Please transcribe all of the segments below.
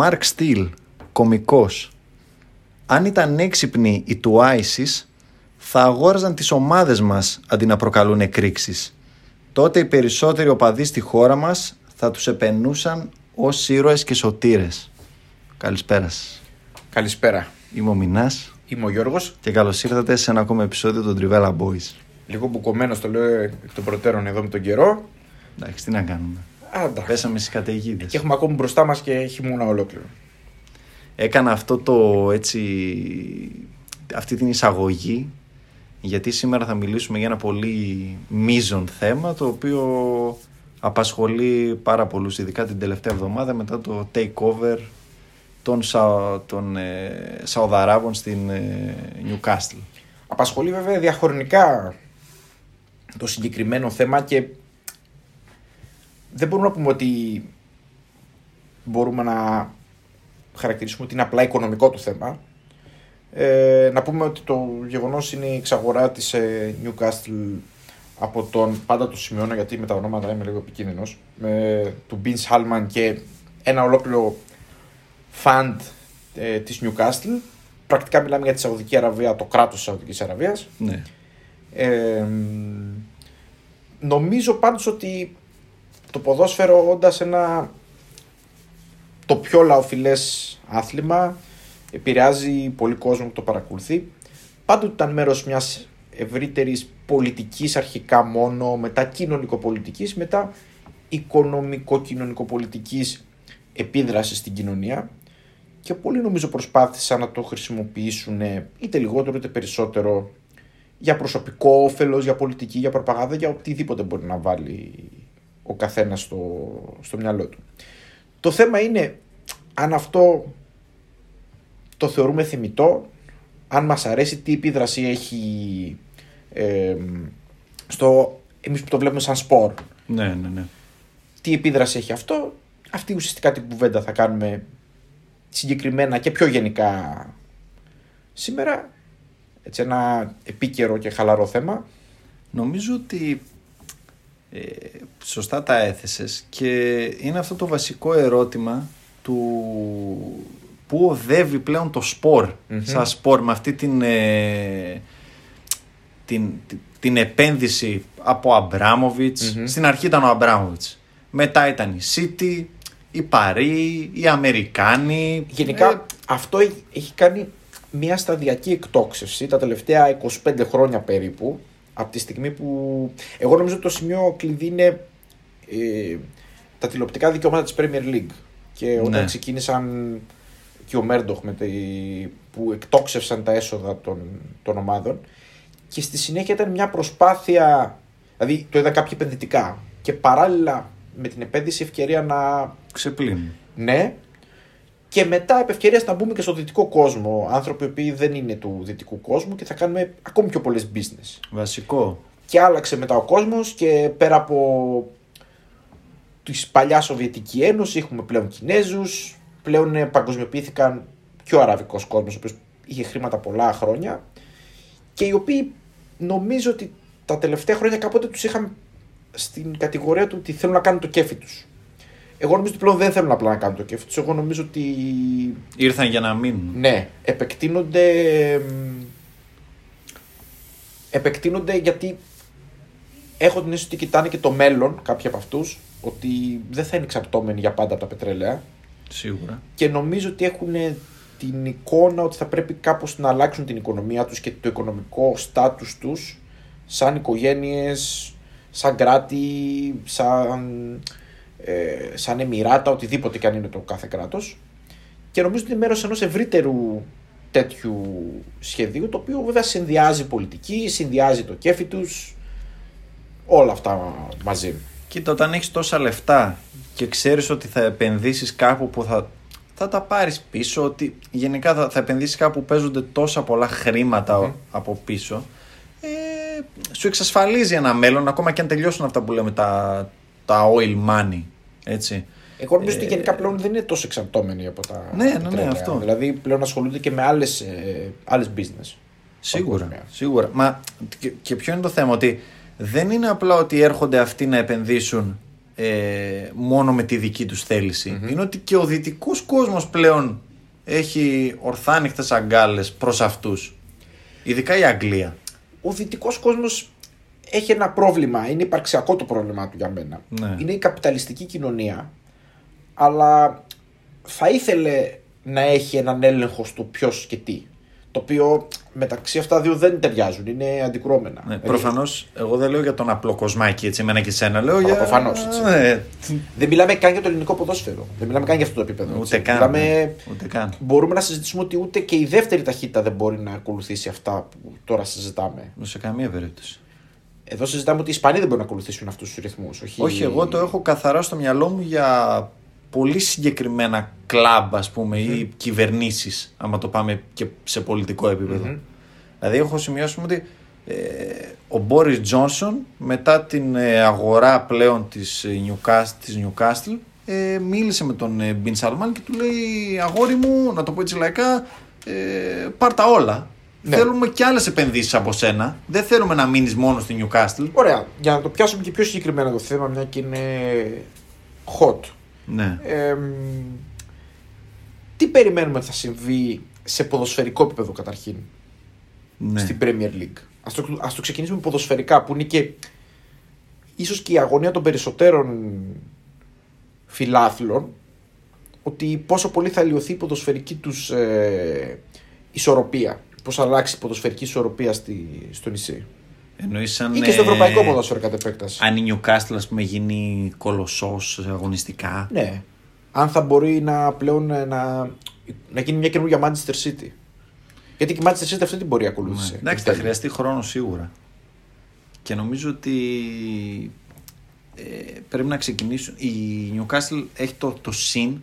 Μάρκ Στυλ, κομικός. Αν ήταν έξυπνοι οι του ISIS, θα αγόραζαν τις ομάδες μας αντί να προκαλούν εκρήξεις. Τότε οι περισσότεροι οπαδοί στη χώρα μας θα τους επενούσαν ως ήρωες και σωτήρες. Καλησπέρα σας. Καλησπέρα. Είμαι ο Μινάς Είμαι ο Γιώργος. και καλώς ήρθατε σε ένα ακόμα επεισόδιο των Trivella Boys. Λίγο μπουκωμένος το λέω εκ των προτέρων εδώ με τον καιρό. Εντάξει, τι να κάνουμε. Άντα. Πέσαμε στις καταιγίδες. Και έχουμε ακόμη μπροστά μας και χειμώνα ολόκληρο. Έκανα αυτό το έτσι αυτή την εισαγωγή γιατί σήμερα θα μιλήσουμε για ένα πολύ μείζον θέμα το οποίο απασχολεί πάρα πολλούς ειδικά την τελευταία εβδομάδα μετά το takeover των, Σα, των ε, Σαουδαράβων στην ε, Newcastle. Απασχολεί βέβαια διαχρονικά το συγκεκριμένο θέμα και δεν μπορούμε να πούμε ότι μπορούμε να χαρακτηρίσουμε ότι είναι απλά οικονομικό το θέμα. Ε, να πούμε ότι το γεγονός είναι η εξαγορά της ε, Newcastle από τον, πάντα το σημειώνω γιατί με τα ονόματα είμαι λίγο επικίνδυνος, με, του Μπιν Σάλμαν και ένα ολόκληρο φαντ ε, της Newcastle. Πρακτικά μιλάμε για τη Σαουδική Αραβία, το κράτος της Σαουδικής Αραβίας. Ναι. Ε, νομίζω πάντως ότι το ποδόσφαιρο όντας ένα το πιο λαοφιλές άθλημα επηρεάζει πολύ κόσμο που το παρακολουθεί. Πάντοτε ήταν μέρος μιας ευρύτερης πολιτικής αρχικά μόνο, μετά κοινωνικοπολιτικής, μετά οικονομικο-κοινωνικοπολιτικής επίδρασης στην κοινωνία και πολλοί νομίζω προσπάθησαν να το χρησιμοποιήσουν είτε λιγότερο είτε περισσότερο για προσωπικό όφελος, για πολιτική, για προπαγάνδα, για οτιδήποτε μπορεί να βάλει ο καθένας στο, στο μυαλό του. Το θέμα είναι αν αυτό το θεωρούμε θεμητό, αν μας αρέσει, τι επίδραση έχει ε, στο, εμείς που το βλέπουμε σαν σπορ. Ναι, ναι, ναι. Τι επίδραση έχει αυτό, αυτή ουσιαστικά την κουβέντα θα κάνουμε συγκεκριμένα και πιο γενικά σήμερα. Έτσι ένα επίκαιρο και χαλαρό θέμα. Νομίζω ότι ε, σωστά τα έθεσες και είναι αυτό το βασικό ερώτημα του που οδεύει πλέον το σπορ σαν σπορ με αυτή την, ε, την, την, επένδυση από Αμπράμοβιτς. Στην αρχή ήταν ο Αμπράμοβιτς. Μετά ήταν η City, η Παρή, οι Αμερικάνοι. Γενικά Ε, αυτό έχει, έχει κάνει μια σταδιακή εκτόξευση τα τελευταία 25 χρόνια περίπου από τη στιγμή που εγώ νομίζω ότι το σημείο κλειδί είναι ε, τα τηλεοπτικά δικαιώματα της Premier League και όταν Ναι. ξεκίνησαν και ο Μέρντοχ με τη, που εκτόξευσαν τα έσοδα των, των ομάδων και στη συνέχεια ήταν μια προσπάθεια δηλαδή το είδα κάποιοι επενδυτικά και παράλληλα με την επένδυση ευκαιρία να ξεπλύνουν. ναι. Και μετά επ' ευκαιρίας να μπούμε και στο δυτικό κόσμο. Άνθρωποι οι οποίοι δεν είναι του δυτικού κόσμου και θα κάνουμε ακόμη πιο πολλές business. Βασικό. Και άλλαξε μετά ο κόσμος και πέρα από τη παλιά Σοβιετική Ένωση έχουμε πλέον Κινέζους, πλέον ε, παγκοσμιοποιήθηκαν και ο αραβικός κόσμος, ο οποίος είχε χρήματα πολλά χρόνια και οι οποίοι νομίζω ότι τα τελευταία χρόνια κάποτε τους είχαν στην κατηγορία του ότι θέλουν να κάνουν το κέφι τους. Εγώ νομίζω ότι πλέον δεν θέλουν απλά να κάνουν το κέφι τους. Εγώ νομίζω ότι Ήρθαν για να μείνουν. ναι, επεκτείνονται. εμ, Επεκτείνονται γιατί έχω την αίσθηση ότι κοιτάνε και το μέλλον κάποιοι από αυτούς, ότι δεν θα είναι εξαρτώμενοι για πάντα από τα πετρέλαια Σίγουρα. και νομίζω ότι έχουν την εικόνα ότι θα πρέπει κάπως να αλλάξουν την οικονομία τους και το οικονομικό στάτους τους σαν οικογένειες, σαν κράτη, σαν, ε, σαν εμμυράτα, οτιδήποτε και αν είναι το κάθε κράτος. Και νομίζω ότι είναι μέρος ενός ευρύτερου τέτοιου σχεδίου, το οποίο βέβαια συνδυάζει πολιτική, συνδυάζει το κέφι τους, όλα αυτά μαζί. Κοίτα, όταν έχεις τόσα λεφτά και ξέρεις ότι θα επενδύσεις κάπου που θα, θα τα πάρεις πίσω, ότι γενικά θα, θα επενδύσεις κάπου που παίζονται τόσα πολλά χρήματα από πίσω, ε, σου εξασφαλίζει ένα μέλλον ακόμα και αν τελειώσουν αυτά που λέμε τα, τα oil money. Έτσι. Εγώ νομίζω ότι γενικά πλέον δεν είναι τόσο εξαρτώμενοι από τα. Ναι, ναι, ναι, πετρέλαια. αυτό. Δηλαδή πλέον ασχολούνται και με άλλες ε, άλλες business. Σίγουρα. Παγκόσμια. σίγουρα. Μα και, και ποιο είναι το θέμα, ότι δεν είναι απλά ότι έρχονται αυτοί να επενδύσουν ε, μόνο με τη δική τους θέληση. Είναι ότι και ο δυτικός κόσμος πλέον έχει ορθάνυχτες αγκάλες προς αυτούς. Ειδικά η Αγγλία. Ο δυτικός κόσμος έχει ένα πρόβλημα. Είναι υπαρξιακό το πρόβλημά του για μένα. Ναι. Είναι η καπιταλιστική κοινωνία. Αλλά θα ήθελε να έχει έναν έλεγχο στο ποιος και τι. Το οποίο μεταξύ αυτά δύο δεν ταιριάζουν. Είναι αντικρώμενα. Ναι, Δηλαδή, προφανώς, εγώ δεν λέω για τον απλό κοσμάκι, έτσι, εμένα και σένα. Λέω για... προφανώς, έτσι. Ναι, Δεν μιλάμε καν για το ελληνικό ποδόσφαιρο. Δεν μιλάμε καν για αυτό το επίπεδο. ούτε έτσι. καν. Μιλάμε... ναι, Ούτε καν. Μπορούμε να συζητήσουμε ότι ούτε και η δεύτερη ταχύτητα δεν μπορεί να ακολουθήσει αυτά που τώρα συζητάμε. Σε καμία περίπτωση. Εδώ συζητάμε ότι οι Ισπανοί δεν μπορούν να ακολουθήσουν αυτούς τους ρυθμούς. Όχι... Όχι, εγώ το έχω καθαρά στο μυαλό μου για πολύ συγκεκριμένα κλαμπ, ας πούμε, ή κυβερνήσεις, άμα το πάμε και σε πολιτικό επίπεδο. Δηλαδή, έχω σημειώσει ότι ε, ο Μπόρις Τζόνσον, μετά την ε, αγορά πλέον της, ε, Newcastle, της Newcastle, ε, μίλησε με τον ε, Μπιν Σαλμάν και του λέει «Αγόρι μου, να το πω έτσι λαϊκά, ε, πάρ' τα όλα. Ναι. Θέλουμε και άλλες επενδύσεις από σένα. Δεν θέλουμε να μείνεις μόνος στη Newcastle». Ωραία. Για να το πιάσουμε και πιο συγκεκριμένα το θέμα, μια και είναι hot. Ναι. Ε, τι περιμένουμε ότι θα συμβεί σε ποδοσφαιρικό επίπεδο καταρχήν ναι. στην Premier League; Ας το, ας το ξεκινήσουμε ποδοσφαιρικά που είναι και ίσως και η αγωνία των περισσότερων φιλάθλων ότι πόσο πολύ θα λιωθεί η ποδοσφαιρική τους ε, ισορροπία. Πώς θα αλλάξει η ποδοσφαιρική ισορροπία στη, στο νησί. Εννοείς σαν, Ή και στο ε, ευρωπαϊκό ποδόσφαιρο κατ' επέκταση. Αν η Newcastle ας πούμε γίνει κολοσσός αγωνιστικά. Ναι. Αν θα μπορεί να πλέον ε, να, να γίνει μια καινούργια Manchester City. Γιατί και η Manchester City αυτή την πορεία ακολούθησε. Ναι. Εντάξει, θα χρειαστεί χρόνο σίγουρα. Και νομίζω ότι ε, πρέπει να ξεκινήσουν. Η Newcastle έχει το, το συν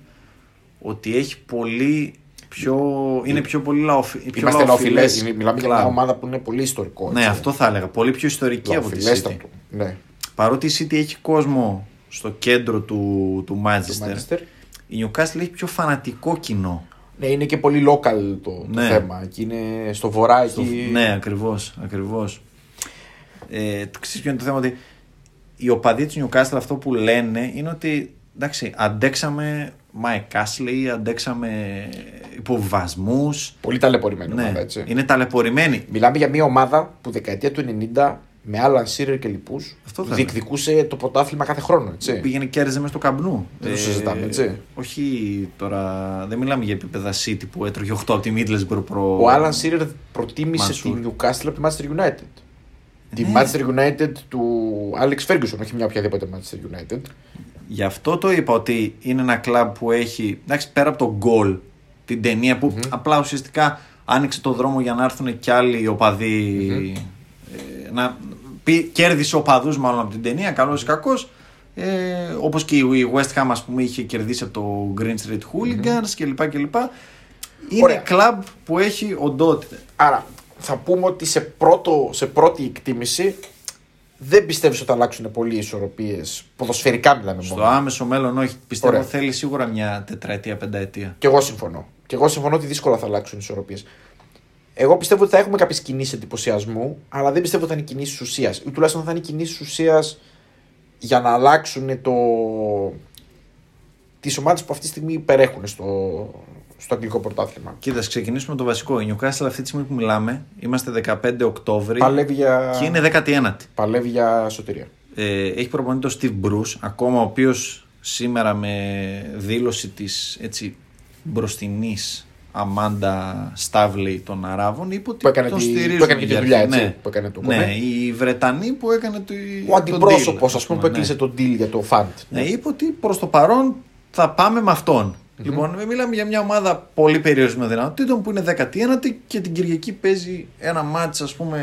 ότι έχει πολύ πιο. είναι πιο πολύ λαοφι, πιο Είμαστε λαοφιλές λαοφιλές. Μιλάμε για κλαμπ. μια ομάδα που είναι πολύ ιστορικό. Ναι, έτσι. αυτό θα έλεγα. Πολύ πιο ιστορική από τη City. Λαοφιλέστατο. Ναι. Παρότι η City έχει κόσμο στο κέντρο του, του Το Manchester, Manchester. η Newcastle έχει πιο φανατικό κοινό. Ναι, είναι και πολύ local το, το Ναι. θέμα. Και είναι στο βορρά Στο- εκεί. Ναι, ακριβώς, ακριβώς. Ε, το ξέρεις ποιο είναι το θέμα ότι οι οπαδοί της Newcastle αυτό που λένε είναι ότι εντάξει, αντέξαμε Mike Ashley, αντέξαμε υποβιβασμούς. Πολύ ταλαιπωρημένη Ναι, ομάδα, έτσι. είναι ταλαιπωρημένοι. Μιλάμε για μια ομάδα που δεκαετία του 90 με Άλαν Σίρερ και λοιπούς Αυτό θα διεκδικούσε το πρωτάθλημα κάθε χρόνο. Έτσι. Πήγαινε και έριζε μέσα στο καμπνού. Δεν το συζητάμε, έτσι. Όχι τώρα, δεν μιλάμε για επίπεδα City που έτρωγε 8 από τη Middlesbrough προ. Ο Άλαν Σίρερ προτίμησε Μανσούρ. τη Newcastle από τη Manchester United. Τη Ναι. Manchester United του Alex Ferguson, όχι μια οποιαδήποτε Manchester United. Γι' αυτό το είπα ότι είναι ένα κλαμπ που έχει, εντάξει, πέρα από το goal, την ταινία που απλά ουσιαστικά άνοιξε το δρόμο για να έρθουν κι άλλοι οπαδοί. ε, να, πει, κέρδισε οπαδούς μάλλον από την ταινία, καλός ή κακός. Ε, όπως και η West Ham ας πούμε είχε κερδίσει από το Green Street Hooligans κλπ. κλπ. Είναι Ωραία. κλαμπ που έχει οντότητα. Άρα θα πούμε ότι σε, πρώτο, σε πρώτη εκτίμηση δεν πιστεύεις ότι θα αλλάξουν πολύ οι ισορροπίες. Ποδοσφαιρικά μιλάμε Στο μόνο. άμεσο μέλλον όχι. Πιστεύω Ωραία. θέλει σίγουρα μια τετραετία, πενταετία. Και εγώ συμφωνώ. Και εγώ συμφωνώ ότι δύσκολα θα αλλάξουν οι ισορροπίες. Εγώ πιστεύω ότι θα έχουμε κάποιες κινήσεις εντυπωσιασμού, αλλά δεν πιστεύω ότι θα είναι κινήσεις ουσίας. Ή τουλάχιστον θα είναι κινήσεις ουσίας για να αλλάξουν το. τις ομάδες που αυτή τη στιγμή υπερέχουν στο, στο αγγλικό πρωτάθλημα. Κοίτα, ας ξεκινήσουμε με το βασικό. Η Newcastle αυτή τη στιγμή που μιλάμε, είμαστε 15 Οκτώβρη Παλεύει για, και είναι 19η. παλεύει για σωτηρία. Ε, έχει προπονητή τον Steve Bruce, ακόμα ο οποίος σήμερα με δήλωση της έτσι μπροστινής Αμάντα Στάβλεϊ των Αράβων είπε ότι Που έκανε τον τη- στηρίζουν που έκανε και τη για δουλειά, αρχή. έτσι, ναι. που έκανε το ναι, κομμέ. η Βρετανή που έκανε το, Ο αντιπρόσωπος, ας πούμε, που έκλεισε τον deal για το φαντ. Ναι, είπε ότι προς το παρόν θα πάμε με αυτον Λοιπόν, μιλάμε για μια ομάδα πολύ περιορισμένων δυνατοτήτων που είναι 19η και την Κυριακή παίζει ένα μάτς ας πούμε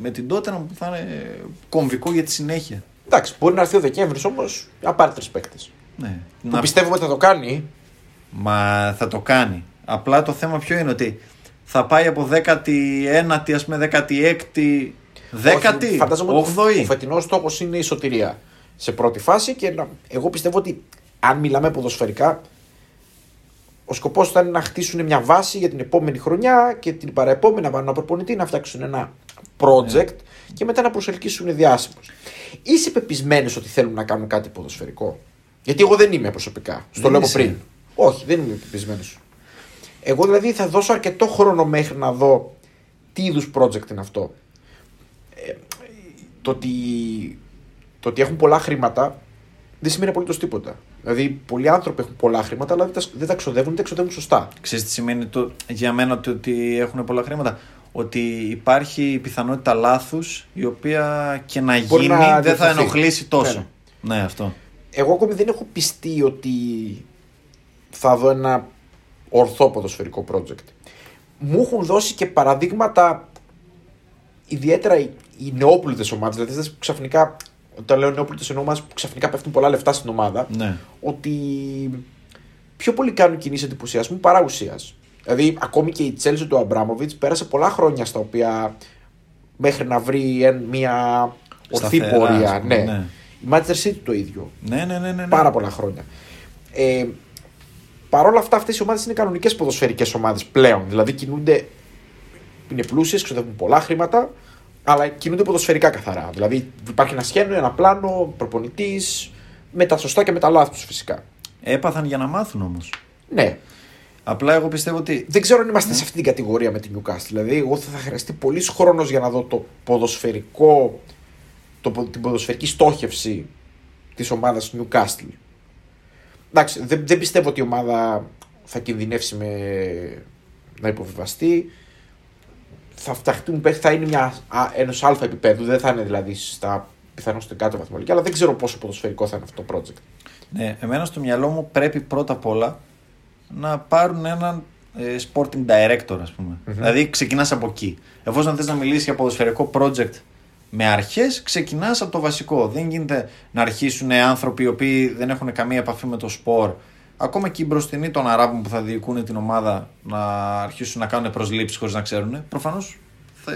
με την Τότενα που θα είναι κομβικό για τη συνέχεια. Εντάξει, μπορεί να έρθει ο Δεκέμβρης όμως να πάρει τρει παίκτε. Ναι. Που Να- πιστεύουμε ότι θα το κάνει. Μα θα το κάνει. Απλά το θέμα ποιο είναι ότι θα πάει από 19η, ας πούμε 16η, 10η, Όχι, Φαντάζομαι ότι ο 8η. φετινός στόχος είναι η σωτηρία σε πρώτη φάση και να- εγώ πιστεύω ότι αν μιλάμε ποδοσφαιρικά, ο σκοπός θα είναι να χτίσουν μια βάση για την επόμενη χρονιά και την παραεπόμενη να βάλουν ένα προπονητή, να φτιάξουν ένα project και μετά να προσελκύσουν διάσημους. Είσαι πεπισμένος ότι θέλουν να κάνουν κάτι ποδοσφαιρικό; Γιατί εγώ δεν είμαι προσωπικά. Στο Δεν λέω από είσαι. πριν. Όχι, δεν είμαι πεπισμένος. Εγώ δηλαδή θα δώσω αρκετό χρόνο μέχρι να δω τι είδους project είναι αυτό. Ε, το, ότι, το ότι έχουν πολλά χρήματα δεν σημαίνει απολύτως τίποτα. Δηλαδή, πολλοί άνθρωποι έχουν πολλά χρήματα, αλλά δεν τα, δεν τα ξοδεύουν, δεν τα ξοδεύουν σωστά. Ξέρεις τι σημαίνει το, για μένα το ότι έχουν πολλά χρήματα; Ότι υπάρχει η πιθανότητα λάθους η οποία και να Μπορεί γίνει να δεν θα διορθωθεί. ενοχλήσει τόσο. Ναι, Ναι, αυτό. Εγώ ακόμη δεν έχω πιστεί ότι θα δω ένα ορθό ποδοσφαιρικό project. Μου έχουν δώσει και παραδείγματα ιδιαίτερα οι, οι νεόπλουτες ομάδες, δηλαδή αυτές που ξαφνικά, όταν λέω νεόπλουτες εννοώ ομάδες που ξαφνικά πέφτουν πολλά λεφτά στην ομάδα, Ναι. ότι πιο πολύ κάνουν κινήσεις εντυπωσιασμού παρά ουσίας. Δηλαδή, ακόμη και η Τσέλσι του Αμπράμοβιτ πέρασε πολλά χρόνια στα οποία μέχρι να βρει εν- μια ορθή Σταθερά, πορεία. ας πούμε, ναι. ναι. Η Manchester City το ίδιο. Ναι, ναι, ναι, ναι, ναι. Πάρα πολλά χρόνια. Ε, Παρ' όλα αυτά, αυτές οι ομάδες είναι κανονικές ποδοσφαιρικές ομάδες πλέον. Δηλαδή, κινούνται. Είναι πλούσιες, ξοδεύουν πολλά χρήματα, αλλά κινούνται ποδοσφαιρικά καθαρά. Δηλαδή, υπάρχει ένα σχέδιο, ένα πλάνο, προπονητής, με τα σωστά και με τα λάθη τους φυσικά. Έπαθαν για να μάθουν όμως. Ναι, Απλά εγώ πιστεύω ότι δεν ξέρω αν είμαστε σε αυτή την κατηγορία με την Newcastle. Δηλαδή, εγώ θα, θα χρειαστεί πολλή χρόνος για να δω το ποδοσφαιρικό, το, πο- την ποδοσφαιρική στόχευση της ομάδας Newcastle. Εντάξει, δεν, δεν πιστεύω ότι η ομάδα θα κινδυνεύσει με να υποβιβαστεί. Θα φταχτούν παίχτε, θα είναι μια, α, ενός αλφα επίπεδου, δεν θα είναι δηλαδή στα πιθανώς στην κάτω βαθμολογία, αλλά δεν ξέρω πόσο ποδοσφαιρικό θα είναι αυτό το project. Ναι, εμένα στο μυαλό μου πρέπει πρώτα απ' όλα να πάρουν έναν ε, sporting director, ας πούμε. Δηλαδή ξεκινάς από εκεί. Εφόσον θες να μιλήσεις για ποδοσφαιρικό project με αρχές, ξεκινάς από το βασικό. Δεν γίνεται να αρχίσουν άνθρωποι οι οποίοι δεν έχουν καμία επαφή με το σπορ. Ακόμα και οι μπροστινοί των Αράβων που θα διοικούν την ομάδα να αρχίσουν να κάνουν προσλήψεις χωρίς να ξέρουν. Προφανώς θα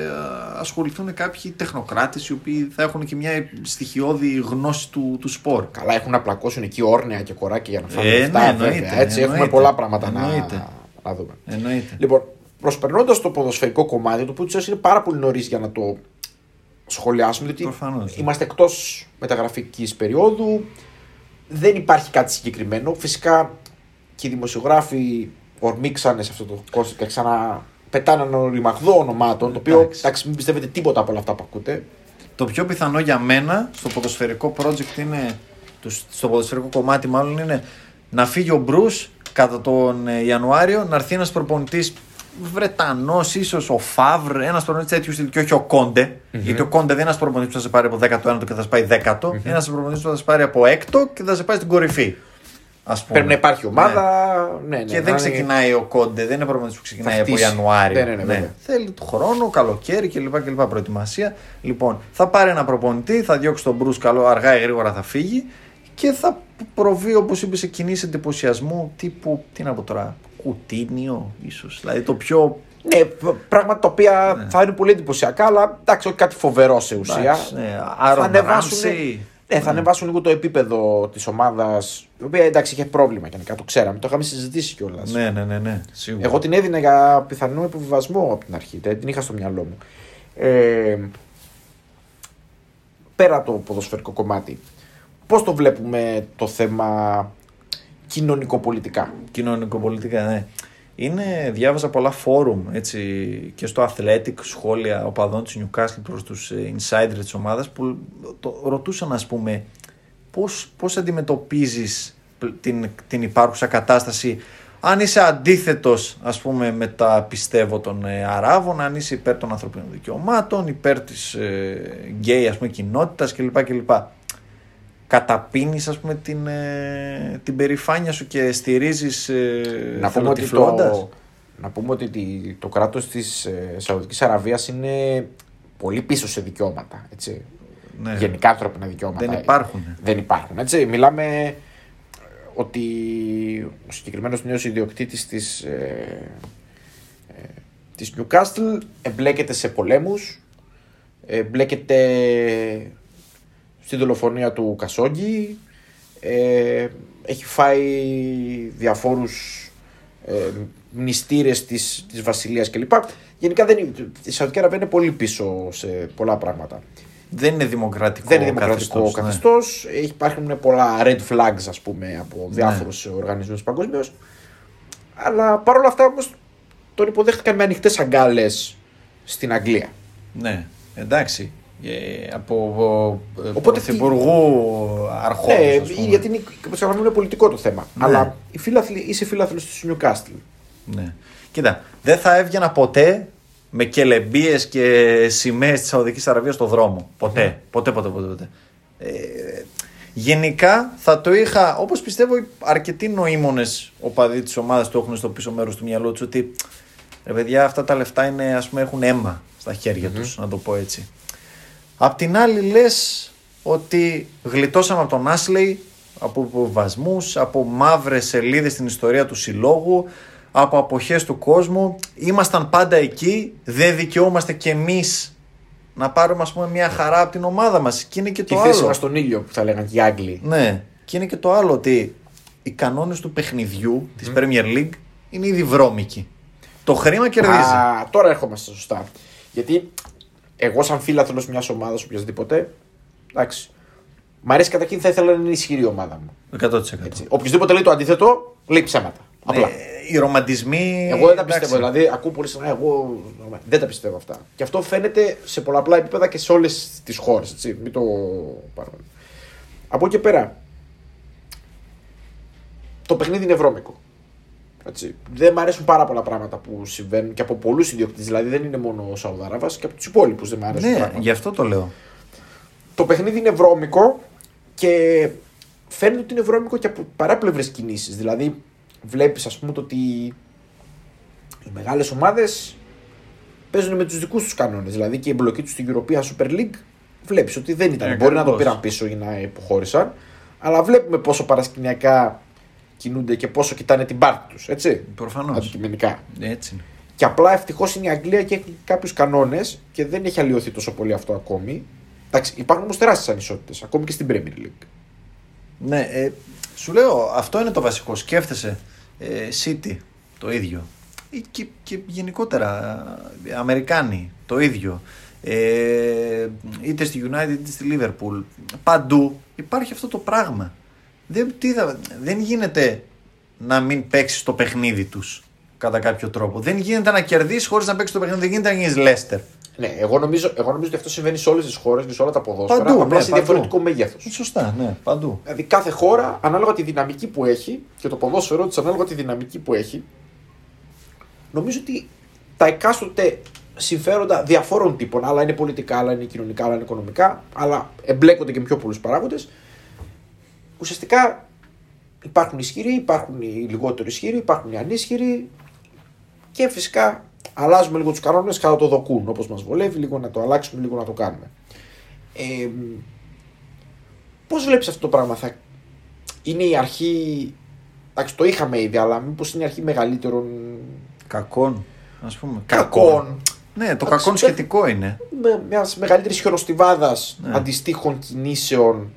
ασχοληθούν κάποιοι τεχνοκράτες οι οποίοι θα έχουν και μια στοιχειώδη γνώση του, του σπορ. Καλά, έχουν να πλακώσουν εκεί όρνεα και κοράκια για να φάνε Ε, λεφτά, ναι, βέβαια. εννοείται, Έτσι, έχουμε εννοείται. πολλά πράγματα να, Εννοείται. να δούμε. Εννοείται. Λοιπόν, προσπερνώντας το ποδοσφαιρικό κομμάτι, το οποίο είναι πάρα πολύ νωρίς για να το σχολιάσουμε, διότι Προφανώς, ναι. είμαστε εκτός μεταγραφικής περίοδου. Δεν υπάρχει κάτι συγκεκριμένο. Φυσικά και οι δημοσιογράφοι ορμήξανε σε αυτό το κόσμο και ξανά πετάνε ένα ρημαγδό ονομάτων. Το οποίο Εντάξει. εντάξει, μην πιστεύετε τίποτα από όλα αυτά που ακούτε. Το πιο πιθανό για μένα στο ποδοσφαιρικό project είναι. το- Στο ποδοσφαιρικό κομμάτι, μάλλον είναι να φύγει ο Μπρου κατά τον ε, Ιανουάριο, να έρθει ένας προπονητής Βρετανός, ίσως ο Φαύρ, ένας προπονητή τέτοιου στυλ και όχι ο κοντε Γιατί ο Κόντε δεν είναι ένας προπονητής που θα σε πάρει από 19ο και θα σε πάει 10ο. Είναι ένας προπονητής που θα σε πάρει από 6ο και θα σε πάει στην κορυφή. Ας πούμε. Πρέπει να υπάρχει ομάδα. Ναι, ναι, Και να δεν είναι- ξεκινάει ο Κόντε, δεν είναι προπονητής που ξεκινάει Θα από χτίσει. Ιανουάριο. Ναι, ναι, ναι, βέβαια. Θέλει του χρόνο, καλοκαίρι κλπ. κλπ. Προετοιμασία. Λοιπόν, θα πάρει ένα προπονητή, θα διώξει τον Μπρου καλό, αργά ή γρήγορα θα φύγει και θα προβεί, όπως είπες, σε κινήσεις εντυπωσιασμού τύπου. Τι να πω τώρα, κουτίνιο, ίσως. Δηλαδή το πιο. Ναι, π- πράγματα τα οποία θα είναι πολύ εντυπωσιακά, αλλά εντάξει, όχι κάτι φοβερό σε ουσία. Εντάξει, ναι, θα Άρον ανεβάσουν, Ράμσεϊ. ναι, θα ανεβάσουν λίγο το επίπεδο της ομάδας. Η οποία εντάξει είχε πρόβλημα γενικά, το ξέραμε. Το είχαμε συζητήσει κιόλας. Ναι, ναι, ναι, ναι. Σίγουρα. Εγώ την έδινα για πιθανό υποβιβασμό από την αρχή. Δεν την είχα στο μυαλό μου. Ε, πέρα από το ποδοσφαιρικό κομμάτι, πώς το βλέπουμε το θέμα κοινωνικοπολιτικά. Κοινωνικοπολιτικά, ναι. Είναι, διάβαζα πολλά φόρουμ έτσι, και στο Athletic σχόλια οπαδών της Newcastle προς τους ε, insider της ομάδας που το ρωτούσαν ας πούμε πώς, πώς αντιμετωπίζεις πλ- την, την υπάρχουσα κατάσταση αν είσαι αντίθετος ας πούμε με τα πιστεύω των ε, Αράβων, αν είσαι υπέρ των ανθρωπίνων δικαιωμάτων, υπέρ της ε, γκέι ας πούμε κοινότητας κλπ. κλπ καταπίνεις ας πούμε την, ε, την περηφάνεια σου και στηρίζεις ε, να, πούμε ότι θελοτυφλώντας. το, να πούμε ότι τη- το κράτος της ε, Σαουδικής Αραβίας είναι πολύ πίσω σε δικαιώματα. Έτσι. Ναι. γενικά ανθρώπινα δικαιώματα. Δεν υπάρχουν. Δεν υπάρχουν. Έτσι. Μιλάμε ότι ο συγκεκριμένος νέος ιδιοκτήτης της, ε, ε, της Newcastle εμπλέκεται σε πολέμους, εμπλέκεται στη δολοφονία του Κασόγκη, ε, έχει φάει διαφόρους ε, μνηστήρες της, της βασιλείας κλπ. Γενικά δεν, είναι- η Σαουδική Αραβία είναι πολύ πίσω σε πολλά πράγματα. Δεν είναι δημοκρατικό. Δεν είναι δημοκρατικό καθεστώς, ναι. καθεστώς. Υπάρχουν πολλά red flags, ας πούμε, από διάφορους οργανισμούς παγκοσμίως. Αλλά παρόλα αυτά όμως τον υποδέχτηκαν με ανοιχτές αγκάλες στην Αγγλία. Ναι, εντάξει. Ε, από ε, Οπότε πρωθυπουργού αρχών. Ναι, ας πούμε. γιατί είναι, όπως είπαμε, είναι πολιτικό το θέμα. Ναι. Αλλά οι φίλαθλοι, είσαι φίλαθλος του Newcastle. Ναι. Κοίτα, δεν θα έβγαινα ποτέ με κελεμπίες και σημαίες της Σαουδικής Αραβίας στο δρόμο. Ποτέ. Ναι. Ποτέ, ποτέ, ποτέ. ποτέ. Ε, γενικά θα το είχα, όπως πιστεύω αρκετοί νοήμονες οπαδοί της ομάδας το έχουν στο πίσω μέρος του μυαλού τους ότι ρε παιδιά αυτά τα λεφτά είναι, ας πούμε, έχουν αίμα στα χέρια τους, να το πω έτσι. Απ' την άλλη λες ότι γλιτώσαμε από τον Άσλεϊ, από υποβασμούς, από μαύρες σελίδες στην ιστορία του συλλόγου, από αποχές του κόσμου. Ήμασταν πάντα εκεί, δεν δικαιούμαστε κι εμείς να πάρουμε ας πούμε μια χαρά από την ομάδα μας. Και είναι και Τη το θέση άλλο. μας στον ήλιο που θα λέγανε και οι Άγγλοι. Ναι, και είναι και το άλλο ότι οι κανόνες του παιχνιδιού της Premier League είναι ήδη βρώμικοι. Το χρήμα κερδίζει. Α, τώρα έρχομαστε σωστά. Γιατί εγώ, σαν φίλαθλος μιας ομάδας, οποιοδήποτε, εντάξει. Μ' αρέσει καταρχήν θα ήθελα να είναι ισχυρή η ομάδα μου. 100%. Έτσι. Οποιοδήποτε λέει το αντίθετο, λέει ψέματα. Απλά. Ναι, οι ρομαντισμοί. Εγώ δεν τα εντάξει. πιστεύω. Δηλαδή, ακούω πολύ συχνά, εγώ δεν τα πιστεύω αυτά. Και αυτό φαίνεται σε πολλαπλά επίπεδα και σε όλες τις χώρες. Μην το πάρουμε. Από εκεί και πέρα, το παιχνίδι είναι βρώμικο. Έτσι. Δεν μου αρέσουν πάρα πολλά πράγματα που συμβαίνουν και από πολλούς ιδιοκτήτες. Δηλαδή, δεν είναι μόνο ο Σαουδαράβα και από τους υπόλοιπους δεν μου αρέσουν Ναι, πράγματα. γι' αυτό το λέω. Το παιχνίδι είναι βρώμικο και φαίνεται ότι είναι βρώμικο και από παράπλευρες κινήσεις. Δηλαδή, βλέπεις, ας πούμε, το ότι οι μεγάλες ομάδες παίζουν με τους δικούς τους κανόνες. Δηλαδή και η εμπλοκή τους στην European Super League βλέπεις ότι δεν ήταν. Ε, Μπορεί να το ακριβώς. πήραν πίσω ή να υποχώρησαν, αλλά βλέπουμε πόσο παρασκηνιακά κινούνται και πόσο κοιτάνε την πάρτη τους. Έτσι. Προφανώς. Αντικειμενικά. Έτσι είναι. Και απλά ευτυχώς είναι η Αγγλία και έχει κάποιους κανόνες και δεν έχει αλλοιωθεί τόσο πολύ αυτό ακόμη. Εντάξει, υπάρχουν όμως τεράστιες ανισότητες, ακόμη και στην Premier League. Ναι, ε, σου λέω, αυτό είναι το βασικό. Σκέφτεσαι ε, City, το ίδιο. Ή Και, και γενικότερα ε, Αμερικάνοι, το ίδιο. Ε, είτε στη United είτε στη Liverpool. Παντού υπάρχει αυτό το πράγμα. Δεν, τι θα- δεν γίνεται να μην παίξεις το παιχνίδι τους κατά κάποιο τρόπο. Δεν γίνεται να κερδίσεις χωρίς να παίξεις το παιχνίδι. Δεν γίνεται να γίνεις Leicester. Ναι, εγώ νομίζω, εγώ νομίζω ότι αυτό συμβαίνει σε όλες τις χώρες και σε όλα τα ποδόσφαιρα. Παντού, απλά ναι, σε παντού. διαφορετικό μέγεθος. Σωστά, ναι, παντού. Δηλαδή κάθε χώρα, ανάλογα τη δυναμική που έχει και το ποδόσφαιρο της, ανάλογα τη δυναμική που έχει, νομίζω ότι τα εκάστοτε συμφέροντα διαφόρων τύπων, άλλα είναι πολιτικά, άλλα είναι κοινωνικά, άλλα είναι οικονομικά, αλλά εμπλέκονται και με πιο πολλούς παράγοντες. Ουσιαστικά υπάρχουν ισχυροί, υπάρχουν οι λιγότερο ισχυροί, υπάρχουν οι ανίσχυροι και φυσικά αλλάζουμε λίγο τους κανόνες κατά το δοκούν όπως μας βολεύει, λίγο να το αλλάξουμε, λίγο να το κάνουμε. Ε, Πώς βλέπεις αυτό το πράγμα, θα είναι η αρχή. Εντάξει, το είχαμε ήδη, αλλά μήπως είναι η αρχή μεγαλύτερων Κακών, ας πούμε. κακών. Ναι, το Εντάξει, κακόν σχετικό είναι. Με μιας μεγαλύτερης χιονοστιβάδας Ναι. αντιστοίχων κινήσεων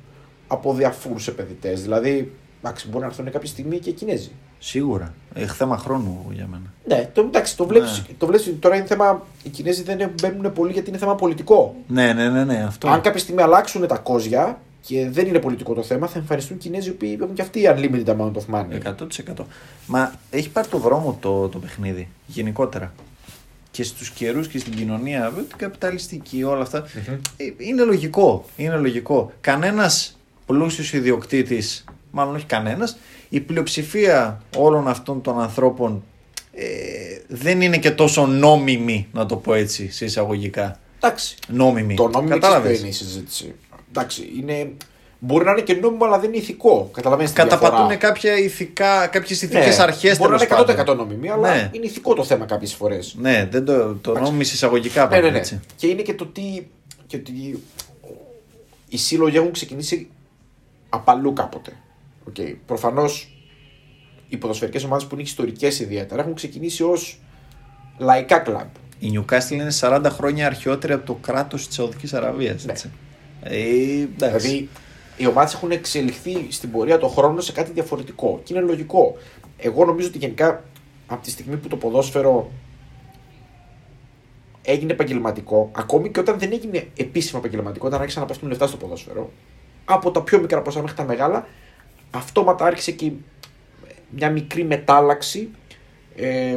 από διαφόρους επενδυτές. Δηλαδή, εντάξει, μπορεί να έρθουν κάποια στιγμή και οι Κινέζοι. Σίγουρα. Έχει θέμα χρόνου για μένα. Ναι, το, εντάξει, το βλέπει. Ναι. Το βλέπεις, τώρα είναι θέμα. Οι Κινέζοι δεν μπαίνουν πολύ γιατί είναι θέμα πολιτικό. Ναι, ναι, ναι, ναι αυτό. Αν κάποια στιγμή αλλάξουν τα κόζια και δεν είναι πολιτικό το θέμα, θα εμφανιστούν Κινέζοι που έχουν και αυτοί unlimited amount of money. 100%. Μα έχει πάρει το δρόμο το, το παιχνίδι γενικότερα. Και στους καιρούς και στην κοινωνία, την καπιταλιστική, όλα αυτά. Ε, Είναι λογικό. Είναι λογικό. Κανένας πλούσιος ιδιοκτήτης, μάλλον όχι κανένας, η πλειοψηφία όλων αυτών των ανθρώπων ε, δεν είναι και τόσο νόμιμη, να το πω έτσι, σε εισαγωγικά. Εντάξει. Νόμιμη. Το νόμιμο δεν Κατάλαβες; είναι η συζήτηση. Εντάξει, είναι... μπορεί να είναι και νόμιμο, αλλά δεν είναι ηθικό. Καταλαβαίνεις τη διαφορά. Καταπατούν κάποια ηθικά, κάποιες Ναι, ηθικές αρχές Μπορεί να τέλος είναι 100% πάντων. νόμιμη, αλλά Ναι. είναι ηθικό το θέμα κάποιες φορές. Ναι, δεν το, το νόμιμη εισαγωγικά Ναι, πάντα ναι, ναι. έτσι. Και είναι και το τι. Και ότι οι σύλλογοι έχουν ξεκινήσει απαλού κάποτε. Okay. Προφανώς οι ποδοσφαιρικές ομάδες που είναι ιστορικές ιδιαίτερα έχουν ξεκινήσει ως λαϊκά κλαμπ. Η Newcastle είναι 40 χρόνια αρχαιότερη από το κράτος της Σαουδικής Αραβίας. Ναι. Ε, εντάξει. Δηλαδή οι ομάδες έχουν εξελιχθεί στην πορεία των χρόνων σε κάτι διαφορετικό. Και είναι λογικό. Εγώ νομίζω ότι γενικά από τη στιγμή που το ποδόσφαιρο έγινε επαγγελματικό, ακόμη και όταν δεν έγινε επίσημα επαγγελματικό, όταν άρχισαν να πέφτουν λεφτά στο ποδόσφαιρο, από τα πιο μικρά ποσά μέχρι τα μεγάλα, αυτόματα άρχισε και μια μικρή μετάλλαξη. Ε,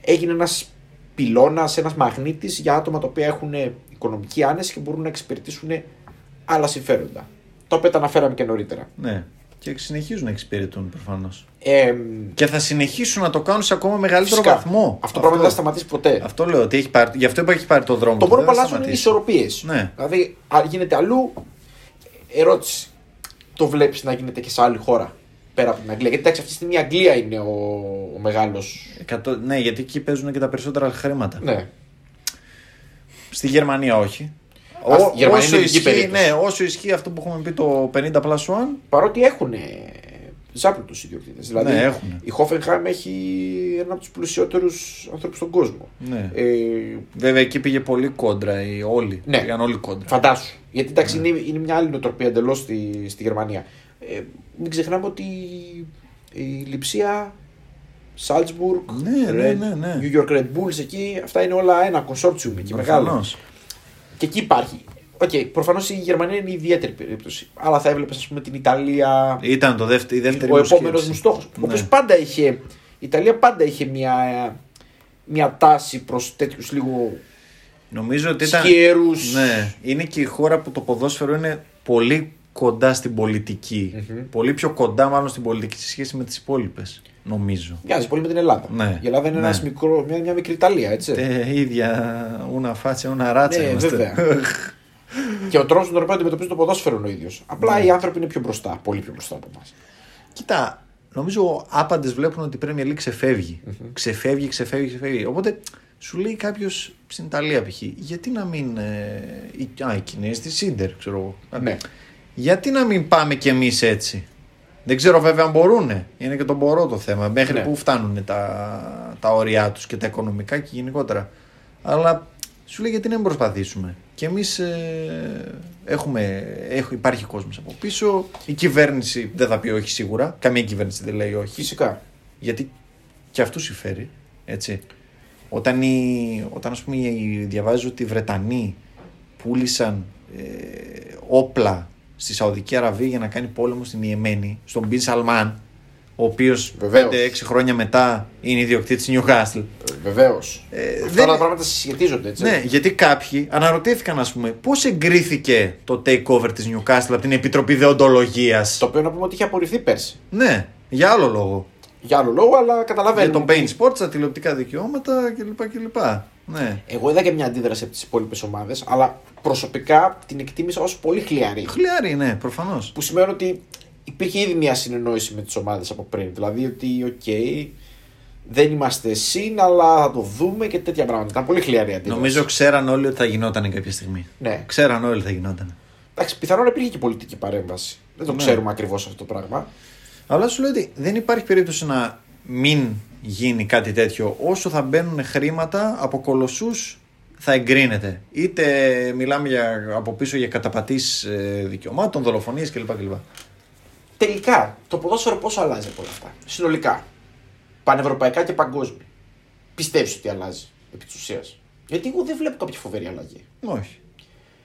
έγινε ένας πυλώνας, ένας μαγνήτης για άτομα τα οποία έχουν οικονομική άνεση και μπορούν να εξυπηρετήσουν άλλα συμφέροντα. Το οποίο τα αναφέραμε και νωρίτερα. Ναι. Και συνεχίζουν να εξυπηρετούν προφανώς. Ε, Και θα συνεχίσουν να το κάνουν σε ακόμα μεγαλύτερο φυσικά, βαθμό. Αυτό, πράγμα δεν θα σταματήσει ποτέ. Αυτό λέω. Ότι έχει πάρει, γι' αυτό είπα έχει πάρει το δρόμο. Το του, μόνο που δεν θα αλλάζουν είναι οι σταματήσει. ισορροπίες. Ναι. Δηλαδή, αν γίνεται αλλού, ερώτηση. Το βλέπεις να γίνεται και σε άλλη χώρα πέρα από την Αγγλία; Γιατί εντάξει, αυτή τη στιγμή η Αγγλία είναι ο, ο μεγάλο. Εκατό- Ναι, γιατί εκεί παίζουν και τα περισσότερα χρήματα. Ναι. Στη Γερμανία όχι. Α, στη Γερμανία όσο, είναι ειδική ισχύει, περίπτωση. ναι, όσο ισχύει αυτό που έχουμε πει το 50 plus 1, Παρότι έχουν ζάπλουτου ιδιοκτήτες. Δηλαδή, Ναι, έχουνε. η Hoffenheim έχει ένα από τους πλουσιότερους ανθρώπους στον κόσμο. ναι. Ε, Βέβαια εκεί πήγε πολύ κόντρα οι όλοι. Ναι. Πήγαν όλοι κόντρα. φαντάσου. Γιατί εντάξει, Ναι. είναι, είναι μια άλλη νοοτροπία εντελώς στη, στη Γερμανία. Ε, μην ξεχνάμε ότι η Λιψία, Σάλτσμπουργκ, Ναι, ναι, ναι, ναι. New York Red Bulls εκεί, αυτά είναι όλα ένα consortium εκεί μεγάλο. Προφανώς. Και εκεί υπάρχει. Ok, okay, προφανώς η Γερμανία είναι η ιδιαίτερη περίπτωση. Αλλά θα έβλεπες, ας πούμε, την Ιταλία. Ήταν το δεύτερο, η δεύτερη ο μου επόμενος σκέψη. μου στόχος. Ο Ναι. οποίο πάντα είχε. Η Ιταλία πάντα είχε μια, μια τάση προς τέτοιους λίγο Νομίζω ότι ήταν. σκιέρους. Ναι, είναι και η χώρα που το ποδόσφαιρο είναι πολύ κοντά στην πολιτικη Πολύ πιο κοντά, μάλλον στην πολιτική σε σχέση με τις υπόλοιπες. Νομίζω. Μοιάζει πολύ με την Ελλάδα. Ναι. Η Ελλάδα είναι Ναι. ένας μικρό, μια, μια μικρή Ιταλία, έτσι. Ε, ίδια, ούνα φάτσα, ούνα ράτσα. Ναι, είμαστε. βέβαια. και ο τρόπος με τον οποίο αντιμετωπίζει το ποδόσφαιρο είναι ο ίδιος. Απλά Ναι. οι άνθρωποι είναι πιο μπροστά, πολύ πιο μπροστά από εμάς. Κοίτα, νομίζω άπαντες βλέπουν ότι η Premier League ξεφεύγει. Ξεφεύγει, ξεφεύγει, ξεφεύγει. Οπότε σου λέει κάποιος στην Ιταλία π.χ. Γιατί να μην. Ε, η, α, οι Κινέζοι τη Σίντερ, ξέρω εγώ. Ναι. Γιατί να μην πάμε κι εμείς έτσι. Δεν ξέρω βέβαια αν μπορούν. Είναι και το μπορώ το θέμα. Μέχρι Ναι. που φτάνουν τα, τα όρια τους και τα οικονομικά και γενικότερα. Αλλά σου λέει γιατί να μην προσπαθήσουμε. Και εμείς έχουμε, έχουμε, υπάρχει κόσμος από πίσω. Η κυβέρνηση δεν θα πει όχι σίγουρα. Καμία κυβέρνηση δεν λέει όχι. Φυσικά. Γιατί και αυτού συμφέρει. Έτσι. Όταν, οι, όταν ας πούμε οι- διαβάζω ότι οι Βρετανοί πούλησαν ε, όπλα στη Σαουδική Αραβία για να κάνει πόλεμο στην Ιεμένη, στον Μπιν Σαλμάν, ο οποίος Βεβαίως. 5-6 χρόνια μετά είναι ιδιοκτήτης Newcastle. Βεβαίως. Ε, Αυτά δεν- τα πράγματα συσχετίζονται, έτσι. Ναι, γιατί κάποιοι αναρωτήθηκαν, ας πούμε, πώς εγκρίθηκε το takeover της Newcastle από την Επιτροπή Δεοντολογίας; Το οποίο να πούμε ότι είχε απορριφθεί πέρσι. Ναι, για άλλο λόγο. Για άλλο λόγο, αλλά Για καταλαβαίνω. τον beIN Sports, τα τηλεοπτικά δικαιώματα κλπ. κλπ. Ναι. Εγώ είδα και μια αντίδραση από τις υπόλοιπες ομάδες, αλλά προσωπικά την εκτίμησα ως πολύ χλιαρή. Χλιάρι, ναι, προφανώς. Που σημαίνει ότι υπήρχε ήδη μια συνεννόηση με τις ομάδες από πριν. Δηλαδή ότι, οκ, δεν είμαστε συν, αλλά θα το δούμε και τέτοια πράγματα. Ήταν πολύ χλιαρή αντίδραση. Νομίζω ξέραν όλοι ότι θα γινόταν κάποια στιγμή. Ναι. Ξέραν όλοι ότι θα γινόταν. Εντάξει, πιθανόν υπήρχε και πολιτική παρέμβαση. Δεν το Ναι. ξέρουμε ακριβώς αυτό το πράγμα. Αλλά σου λέω ότι δεν υπάρχει περίπτωση να μην γίνει κάτι τέτοιο. Όσο θα μπαίνουν χρήματα από κολοσσούς θα εγκρίνεται. Είτε μιλάμε για, από πίσω για καταπατήσεις ε, δικαιωμάτων, δολοφονίες κλπ. κλπ. Τελικά, το ποδόσφαιρο πόσο αλλάζει από όλα αυτά; Συνολικά. Πανευρωπαϊκά και παγκόσμια. Πιστεύεις ότι αλλάζει επί της ουσίας; Γιατί εγώ δεν βλέπω κάποια φοβερή αλλαγή. Όχι.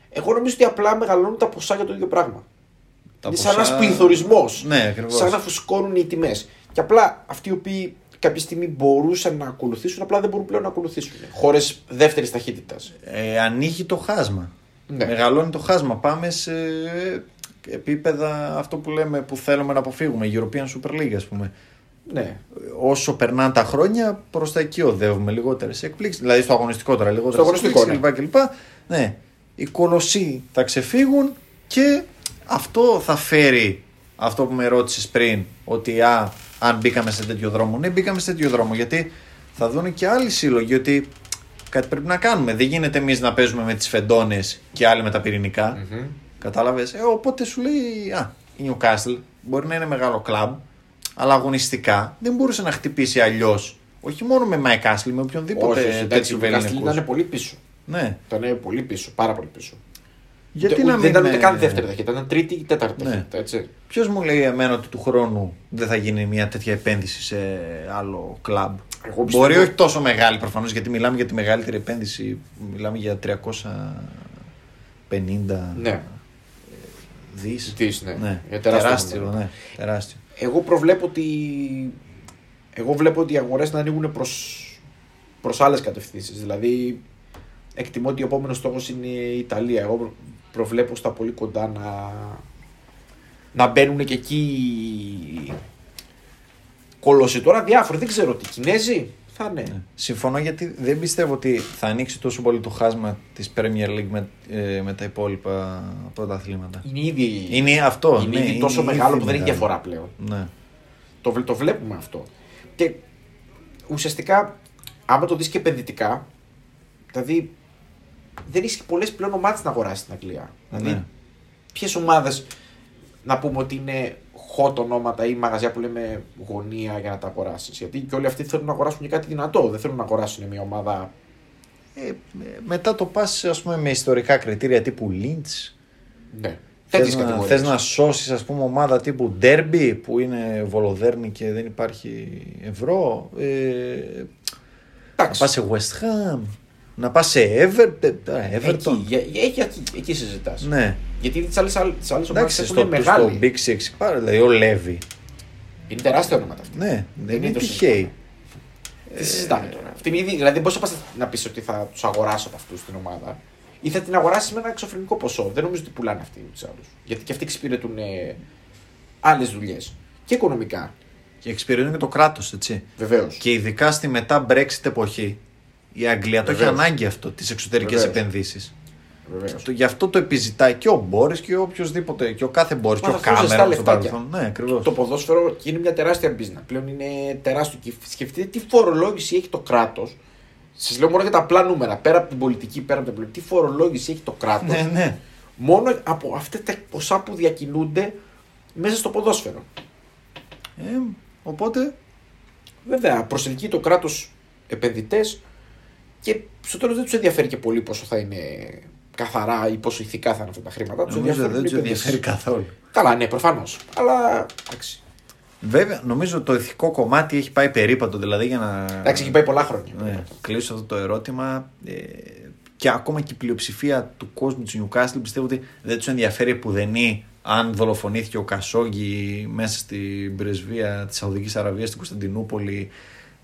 Εγώ νομίζω ότι απλά μεγαλώνουν τα ποσά για το ίδιο πράγμα. Τα είναι σαν ποσά- ένας πληθωρισμός. Ναι, ακριβώς. Σαν να φουσκώνουν οι τιμές. Και απλά αυτοί οι οποίοι κάποια στιγμή μπορούσαν να ακολουθήσουν, απλά δεν μπορούν πλέον να ακολουθήσουν. Χώρες δεύτερης ταχύτητας. Ε, ανοίγει το χάσμα. Ναι. Μεγαλώνει το χάσμα. Πάμε σε επίπεδα αυτό που λέμε που θέλουμε να αποφύγουμε. European Super League, ας πούμε. Ναι. όσο περνάνε τα χρόνια, προς τα εκεί οδεύουμε λιγότερες εκπλήξεις. Δηλαδή στο αγωνιστικό τώρα, λιγότερες Στο αγωνιστικό, κλπ. κλπ. Ναι, οι κολοσσοί θα ξεφύγουν και αυτό θα φέρει αυτό που με ρώτησες πριν, ότι α, αν μπήκαμε σε τέτοιο δρόμο. Ναι, μπήκαμε σε τέτοιο δρόμο γιατί θα δουν και άλλοι σύλλογοι ότι κάτι πρέπει να κάνουμε. Δεν γίνεται εμείς να παίζουμε με τις φεντόνες και άλλοι με τα πυρηνικα Κατάλαβες; Ε, οπότε σου λέει, Α, η Newcastle μπορεί να είναι μεγάλο κλαμπ, αλλά αγωνιστικά δεν μπορούσε να χτυπήσει αλλιώς. Όχι μόνο με Mike Ashley, με οποιονδήποτε Όχι, όχι, εντάξει, τέτοιο ο Newcastle βεληνικό. ήταν πολύ πίσω. Ναι. Ήταν πολύ πίσω, πάρα πολύ πίσω. Γιατί δεν, να δεν μην. ήταν ούτε καν δεύτερη ταχύτητα, ήταν τρίτη ή τέταρτη Ναι. ταχύτητα. Έτσι. Ποιος μου λέει εμένα ότι του χρόνου δεν θα γίνει μια τέτοια επένδυση σε άλλο κλαμπ; Εγώ πιστεύω- Μπορεί όχι τόσο μεγάλη προφανώς, γιατί μιλάμε για τη μεγαλύτερη επένδυση. Μιλάμε για 350 Ναι, δις. Δις, ναι. ναι. Για τεράστιο τεράστιο, νούμερο. ναι. τεράστιο. Εγώ προβλέπω ότι. Εγώ βλέπω ότι οι αγορές να ανοίγουν προς προς άλλες κατευθύνσεις. Δηλαδή, εκτιμώ ότι ο επόμενος στόχος είναι η Ιταλία. Εγώ προ- προβλέπω στα πολύ κοντά να, να μπαίνουν και εκεί. Κολοσσοί τώρα διάφοροι, δεν ξέρω τι. Κινέζοι θα είναι. Συμφωνώ γιατί δεν πιστεύω ότι θα ανοίξει τόσο πολύ το χάσμα της Premier League με, ε, με τα υπόλοιπα πρωταθλήματα. Είναι ήδη, Είναι αυτό. είναι ναι, ήδη τόσο ήδη μεγάλο που δεν έχει μεγάλο. διαφορά πλέον. Ναι. Το, βλέ- το βλέπουμε αυτό. Και ουσιαστικά, άμα το δεις και επενδυτικά, δηλαδή δεν έχει πολλές πλέον ομάδες να αγοράσεις στην Αγγλία. Δηλαδή, Ναι. ποιες ομάδες να πούμε ότι είναι hot ονόματα ή μαγαζιά που λέμε γωνία για να τα αγοράσεις. Γιατί και όλοι αυτοί θέλουν να αγοράσουν και κάτι δυνατό. Δεν θέλουν να αγοράσουν μια ομάδα. Ε, μετά το πας ας πούμε με ιστορικά κριτήρια τύπου Lynch Ναι. Θες Τέτοιες να, κατηγορίες. θες να σώσεις ας πούμε ομάδα τύπου Derby που είναι βολοδέρνη και δεν υπάρχει ευρώ ε, να Εντάξει. πας σε West Ham να πας σε Everton, ε, Everton. Εκεί, για- για- εκεί, εκεί, εκεί συζητάς. Ναι. Γιατί τις άλλες ομάδες Εντάξει, έχουν στο, μεγάλη. στο Big Six πάρα, δηλαδή ο Levy. Είναι τεράστια ονόματα αυτά. Ναι, δεν είναι το τυχαίοι. Τι συζητάμε τώρα. Αυτή είναι ήδη, δηλαδή δεν μπορείς να πεις ότι θα τους αγοράσω από αυτούς την ομάδα. Ή θα την αγοράσεις με ένα εξωφρενικό ποσό. Δεν νομίζω ότι πουλάνε αυτοί τους άλλους. Γιατί και αυτοί εξυπηρετούν ε, άλλες δουλειές. Και οικονομικά. Και εξυπηρετούν και το κράτος, έτσι. Βεβαίως. Και ειδικά στη μετά Brexit εποχή, η Αγγλία το έχει Βεβαίως. ανάγκη αυτό, τις εξωτερικές Βεβαίως. επενδύσεις. Βεβαίως. Το- Γι' αυτό το επιζητάει και ο Μπόρις και ο οποιοδήποτε, και ο κάθε Μπόρις και Μα ο θα φτιάξουν Κάμερα ζεστά στο λεφτάκια. παρελθόν. Ναι, ακριβώς. Το ποδόσφαιρο και είναι μια τεράστια μπίζνα. Πλέον είναι τεράστιο. Και σκεφτείτε τι φορολόγηση έχει το κράτος. Σας λέω μόνο για τα απλά νούμερα. Πέρα από την πολιτική, πέρα από την πολιτική. Τι φορολόγηση έχει το κράτος. Ναι, ναι. Μόνο από αυτά τα ποσά που διακινούνται μέσα στο ποδόσφαιρο. Ε, οπότε, Βέβαια, προσελκύει το κράτος επενδυτές και στο τέλος δεν τους ενδιαφέρει και πολύ πόσο θα είναι καθαρά ή πόσο ηθικά θα είναι αυτά τα χρήματα. Τους νομίζω ενδιαφέρουν δεν οι τους επενδύσεις. ενδιαφέρει καθόλου. Καλά, ναι, προφανώς. Αλλά. Εντάξει. Βέβαια, νομίζω το ηθικό κομμάτι έχει πάει περίπατο, δηλαδή για να. Εντάξει, έχει πάει πολλά χρόνια. Ναι, κλείσω αυτό το ερώτημα. Ε, και ακόμα και η πλειοψηφία του κόσμου του Newcastle πιστεύω ότι δεν τους ενδιαφέρει πουδενή αν δολοφονήθηκε ο Κασόγγι μέσα στην πρεσβεία της Σαουδικής Αραβίας στην Κωνσταντινούπολη.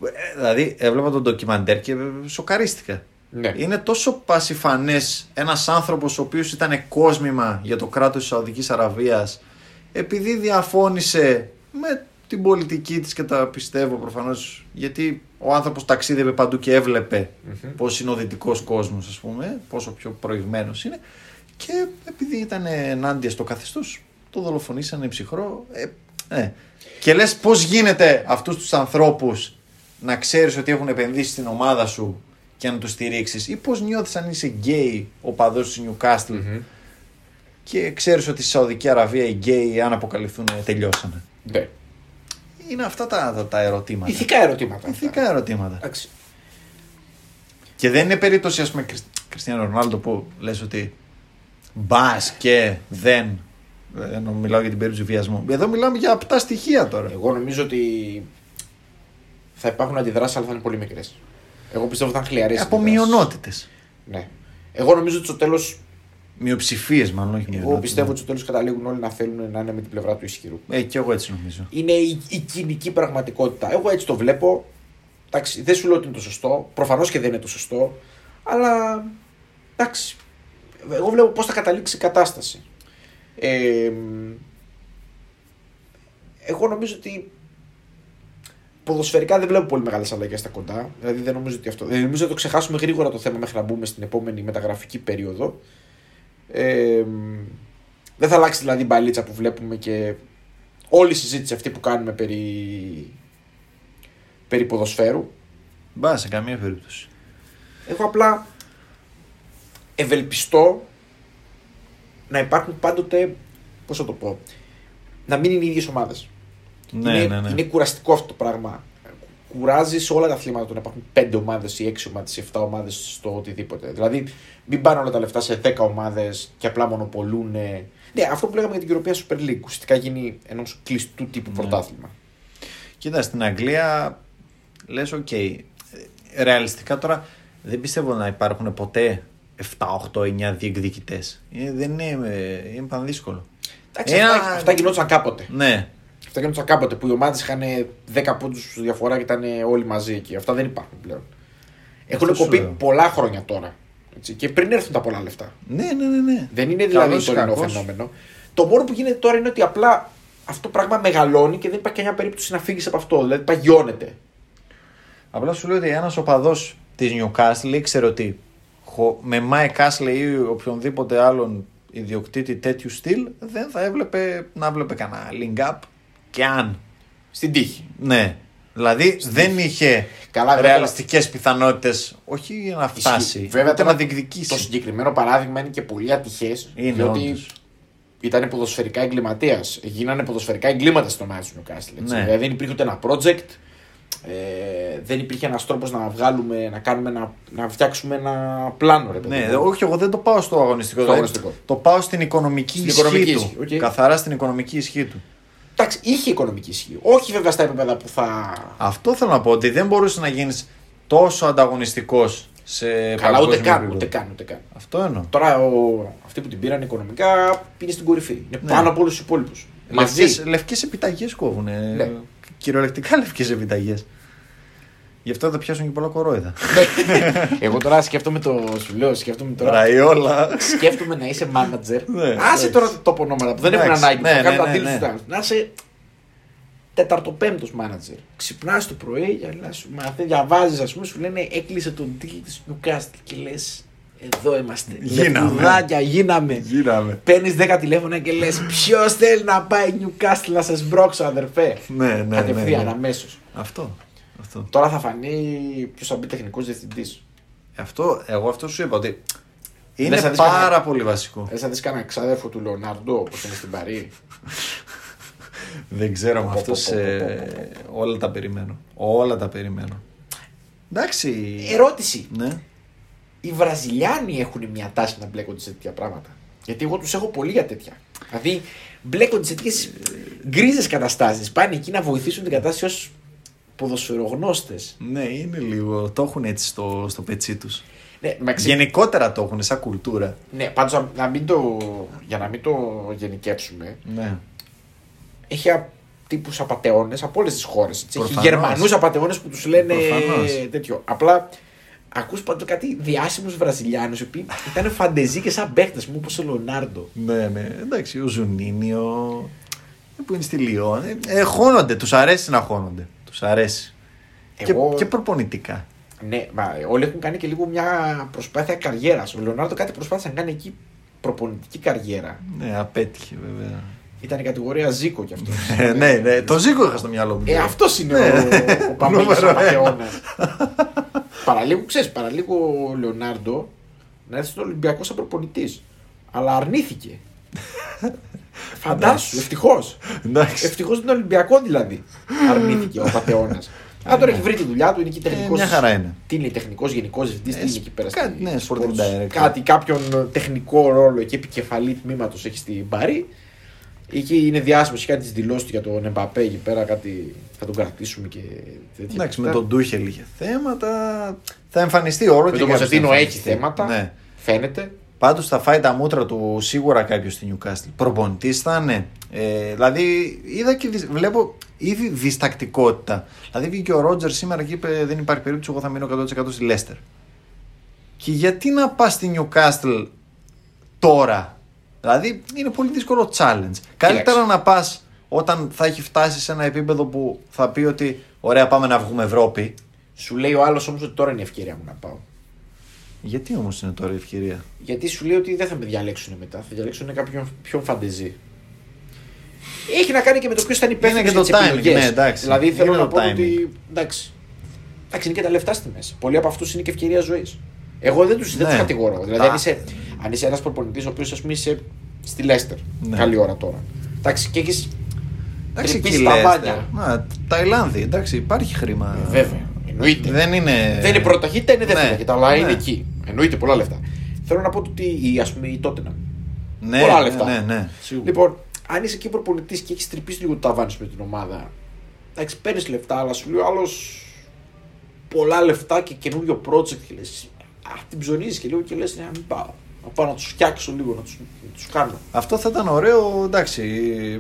Ε, δηλαδή, έβλεπα τον ντοκιμαντέρ και σοκαρίστηκα. Ναι. Είναι τόσο πασιφανές ένας άνθρωπος ο οποίος ήταν κόσμημα για το κράτος της Σαουδικής Αραβίας επειδή διαφώνησε με την πολιτική της και τα πιστεύω προφανώς γιατί ο άνθρωπος ταξίδευε παντού και έβλεπε Μμμ. πώς είναι ο δυτικός κόσμος ας πούμε πόσο πιο προηγμένος είναι και επειδή ήταν ενάντια στο καθεστώς το δολοφονήσανε ψυχρό ε, ε. και λες πώς γίνεται αυτούς τους ανθρώπους να ξέρεις ότι έχουν επενδύσει στην ομάδα σου και να τους στηρίξεις ή πώς νιώθεις αν είσαι γκέι ο παδός του Newcastle Μμμ. και ξέρεις ότι στη Σαουδική Αραβία οι γκέι αν αποκαλυφθούν τελειώσανε. Ναι. Είναι αυτά τα, τα, τα ερωτήματα. Ηθικά ερωτήματα. αυτά. Ηθικά ερωτήματα. Εντάξει. Και δεν είναι περίπτωση, ας πούμε, Κριστιανό Ρονάλντο που λες ότι μπας και δεν. Ενώ μιλάω για την περίπτωση βιασμού. Εδώ μιλάμε για απτά στοιχεία τώρα. Εγώ νομίζω ότι θα υπάρχουν αντιδράσεις, αλλά θα είναι πολύ μικρές. Εγώ πιστεύω ότι θα είναι χλιαρές. Από μειονότητες. Ναι. Εγώ νομίζω ότι στο τέλο. Μειοψηφίες, μάλλον, όχι Εγώ μειονότητες. πιστεύω ότι στο τέλος καταλήγουν όλοι να θέλουν να είναι με την πλευρά του ισχυρού. Ε, και εγώ έτσι νομίζω. Είναι η, η κοινική πραγματικότητα. Εγώ έτσι το βλέπω. Εντάξει, δεν σου λέω ότι είναι το σωστό. Προφανώς και δεν είναι το σωστό. Αλλά εντάξει. Εγώ βλέπω πώς θα καταλήξει η κατάσταση. Ε, εγώ νομίζω ότι ποδοσφαιρικά δεν βλέπω πολύ μεγάλες αλλαγές στα κοντά. Δηλαδή δεν νομίζω ότι αυτό. Δεν νομίζω ότι το ξεχάσουμε γρήγορα το θέμα μέχρι να μπούμε στην επόμενη μεταγραφική περίοδο. Ε, δεν θα αλλάξει δηλαδή η μπαλίτσα που βλέπουμε και όλη η συζήτηση αυτή που κάνουμε περί, περί ποδοσφαίρου. Μπα, σε καμία περίπτωση. Εγώ απλά ευελπιστώ να υπάρχουν πάντοτε. Πώς θα το πω. Να μην είναι οι ίδιες ομάδες. Ναι, είναι, ναι, ναι. είναι κουραστικό αυτό το πράγμα. Κουράζεις σε όλα τα αθλήματα το να υπάρχουν 5 ομάδες ή 6 ομάδες ή 7 ομάδες στο οτιδήποτε. Δηλαδή, μην πάνε όλα τα λεφτά σε 10 ομάδες και απλά μονοπωλούν. Ναι, αυτό που λέγαμε για την European Super League. Ουσιαστικά γίνει ενός κλειστού τύπου Ναι. πρωτάθλημα. Κοίτα, στην Αγγλία λες οκ. Ε, Ρεαλιστικά τώρα δεν πιστεύω να υπάρχουν ποτέ 7, 8, 9 διεκδικητές. Ε, δεν είναι, ε, είναι πανδύσκολο. Εντάξει, Ένα- αυτά, αυτά γινόταν κάποτε. Ναι. Αυτά γινόταν κάποτε που οι ομάδες είχαν 10 πόντους διαφορά και ήταν όλοι μαζί εκεί. Αυτά δεν υπάρχουν πλέον. Έχουν Αυτό σου κοπεί λέω. πολλά χρόνια τώρα. Έτσι, και πριν έρθουν τα πολλά λεφτά. Ναι, ναι, ναι, ναι. Δεν είναι δηλαδή Καλός ή το τωρινό κακός. φαινόμενο. Το μόνο που γίνεται τώρα είναι ότι απλά αυτό το πράγμα μεγαλώνει και δεν υπάρχει κανένα περίπτωση να φύγεις από αυτό. Δηλαδή παγιώνεται. Απλά σου λέω ότι ένας οπαδός της Newcastle ήξερε ότι χω- με Mike Ashley ή οποιονδήποτε άλλον ιδιοκτήτη τέτοιου στυλ δεν θα έβλεπε να έβλεπε κανένα link up και αν. Στην τύχη. Ναι. Δηλαδή δεν είχε Καλά, βέβαια, ρεαλιστικές πιθανότητες όχι να φτάσει, Ισχύει. Βέβαια, ούτε τώρα να διεκδικήσει. Το συγκεκριμένο παράδειγμα είναι και πολύ ατυχές. Είναι διότι όντως. ήταν ποδοσφαιρικά εγκληματίας. Γίνανε ποδοσφαιρικά εγκλήματα στην ομάδα του Newcastle. έτσι. Ναι. Δηλαδή δεν υπήρχε ούτε ένα project. Ε, δεν υπήρχε ένας τρόπος να βγάλουμε, να, κάνουμε ένα, να φτιάξουμε ένα πλάνο. Ρε, παιδί Ναι, μου. όχι, εγώ δεν το πάω στο αγωνιστικό. Στο δηλαδή, αγωνιστικό. Το πάω στην οικονομική Στην ισχύ οικονομική του. ισχύ, οκ. Καθαρά στην οικονομική ισχύ του. Εντάξει, είχε οικονομική ισχύ. Όχι βέβαια στα επίπεδα που θα. Αυτό θέλω να πω ότι δεν μπορούσες να γίνεις τόσο ανταγωνιστικός σε Καλά, ούτε παγκόσμιο καν, επίπεδο. ούτε καν, ούτε καν. Αυτό εννοώ. Τώρα ο, αυτοί που την πήραν οικονομικά είναι στην κορυφή. Είναι Ναι. πάνω από όλους τους υπόλοιπους. Λευκές, λευκές επιταγές κόβουν. Ναι. Κυριολεκτικά λευκές επιταγές. Γι' αυτό θα πιάσουν και πολλά κορόιδα. Εγώ τώρα σκέφτομαι το. Σου λέω, σκέφτομαι τώρα. Ραϊόλα. σκέφτομαι να είσαι manager. Ναι, άσε εντάξει. τώρα το τόπο ονόματα που δεν έχουν Εντάξει, ανάγκη. ναι, θα ναι, κάνουν ναι, αντίληψη ναι. στους άλλους. Να είσαι τεταρτοπέμπτος manager. Ξυπνάς το πρωί, αλλά σου μαθαίνεις, διαβάζεις, ας πούμε, σου λένε έκλεισε τον τίτλο της Newcastle και λες. Εδώ είμαστε. Γίναμε. Λεπτουδάκια, γίναμε. Γίναμε. Παίρνεις 10 τηλέφωνα και λες: Ποιος θέλει να πάει Newcastle να σε σμπρώξω, αδερφέ; Ναι, ναι, ναι, Κατευθείαν, ναι. αμέσως. Αυτό. Αυτό. Τώρα θα φανεί ποιος θα μπει τεχνικός διευθυντής. αυτό. Εγώ αυτό σου είπα ότι είναι Λες να δεις πάρα κανένα- πολύ βασικό. Θε να δεις κανένα ξάδερφο του Λεωνάρντο όπως είναι στην Παρή. Δεν ξέρω με Πω, πω, αυτός πω, πω, ε, πω, πω. όλα τα περιμένω. Όλα τα περιμένω. Εντάξει. Ερώτηση. Ναι. οι Βραζιλιάνοι έχουν μια τάση να μπλέκονται σε τέτοια πράγματα. Γιατί εγώ τους έχω πολύ για τέτοια. Δηλαδή μπλέκονται σε τέτοιες γκρίζες καταστάσεις. Πάνε εκεί να βοηθήσουν την κατάσταση ως ποδοσφαιρογνώστες. Ναι, είναι λίγο. Το έχουν έτσι στο, στο πετσί τους. Ναι, μεταξύ- Γενικότερα το έχουν σαν κουλτούρα. ναι πάντως, να- να μην το, για να μην το γενικεύσουμε, Ναι. έχει τύπους απαταιώνε από όλες τις χώρες. Έχει Προφανώς. Γερμανούς απαταιώνε που τους λένε Προφανώς. τέτοιο. Απλά ακούς πάντως κάτι διάσημους Βραζιλιάνους οι οποίοι ήταν φαντεζοί και σαν παίχτες μου όπως ο Λεωνάρντο. Ναι, ναι. Εντάξει, ο Ζουνίνιο. που είναι στη Λιόν. Ε, ε, χώνονται, τους αρέσει να χώνονται. Τους αρέσει. Εγώ- Και, και προπονητικά. Ναι, μα όλοι έχουν κάνει και λίγο μια προσπάθεια καριέρας. Ο Λεωνάρντο κάτι προσπάθησε να κάνει εκεί προπονητική καριέρα. Ναι, απέτυχε βέβαια. Ήταν η κατηγορία Ζήκο κι αυτός. Ε, ναι, ναι, το Ζήκο είχα στο μυαλό μου. Ε, αυτός είναι Ναι. ο, ο Παμέλης Νούμερο Απατεώνα. παραλίγο, ξέρεις, παραλίγο ο Λεωνάρντο να έρθει στον Ολυμπιακό σαν προπονητής. Αλλά αρνήθηκε. Φαντάσου, ευτυχώς. Εντάξει. Ευτυχώς τον Ολυμπιακό δηλαδή. Αρνήθηκε ο Πατεώνα. Αν τώρα έχει βρει τη δουλειά του, είναι εκεί τεχνικό. Ε, μια χαρά είναι. Τι είναι, τεχνικός γενικός διευθυντής, τι Ε, είναι εκεί πέρα. κάτι, στη- ναι, στη sporting sports. director. Κάτι, κάποιον τεχνικό ρόλο εκεί, επικεφαλή τμήματος έχει στην Παρή. Εκεί είναι διάσημος, έχει κάνει τις δηλώσεις του για τον Εμπαπέ εκεί πέρα. Κάτι θα τον κρατήσουμε και τέτοια. Εντάξει, με αυτά. τον Ντούχελ είχε θέματα. Θα εμφανιστεί όλο Με και τον κάποιος θα Ποζετίνο έχει εμφανιστεί. θέματα. Ναι. Φαίνεται. Πάντως θα φάει τα μούτρα του σίγουρα κάποιος στη Newcastle. Προπονητής θα είναι. Ε, δηλαδή, είδα και δυσ- βλέπω ήδη διστακτικότητα. Δηλαδή, βγήκε ο Ρότζερ σήμερα και είπε: Δεν υπάρχει περίπτωση, εγώ θα μείνω 100% στη Λέστερ. Και γιατί να πας στη Newcastle τώρα; Δηλαδή, είναι πολύ δύσκολο challenge. Καλύτερα να πας όταν θα έχει φτάσει σε ένα επίπεδο που θα πει ότι ωραία, πάμε να βγούμε Ευρώπη. Σου λέει ο άλλος όμως ότι τώρα είναι η ευκαιρία μου να πάω. Γιατί όμως είναι τώρα η ευκαιρία; Γιατί σου λέει ότι δεν θα με διαλέξουν μετά. Θα διαλέξουν κάποιον πιο φαντεζή. Έχει να κάνει και με το ποιος θα είναι υπεύθυνος Είναι και για το τις timing, επιλογές. ναι, εντάξει. Δηλαδή θέλω Είναι να το πω timing. ότι. Εντάξει. Εντάξει, είναι και τα λεφτά στη μέση. Πολλοί από αυτούς είναι και ευκαιρία ζωής. Εγώ δεν τους δεν Ναι. τους κατηγορώ. Δηλαδή, Τα- αν είσαι, αν είσαι ένας προπονητής ο οποίος ας πούμε είσαι Στη Λέστερ. Ναι. Καλή ώρα τώρα. Εντάξει, και έχεις. Εντάξει, Τρυπήσει εκεί τα Λέστερ. μπάνια. Να, Ταϊλάνδη, εντάξει, υπάρχει χρήμα. Βέβαια. Εννοείται. Δεν είναι. Δεν είναι πρώτη ταχύτητα, είναι δεύτερη Ναι. ταχύτητα, αλλά Ναι. είναι εκεί. Εννοείται πολλά λεφτά. Θέλω να πω ότι η, ας πούμε, η Tottenham. Ναι, πολλά ναι, λεφτά. Ναι, ναι, σίγουρα. Λοιπόν, αν είσαι εκεί προπονητής και έχεις τρυπήσει λίγο το ταβάνι σου με την ομάδα, εντάξει, παίρνεις λεφτά, αλλά σου λέει ο άλλος πολλά λεφτά και καινούριο project και λες. Α, την ψωνίζεις και λίγο και λες: Ναι, μην πάω. Να πάω να τους φτιάξω λίγο, να τους τους κάνω. Αυτό θα ήταν ωραίο, εντάξει,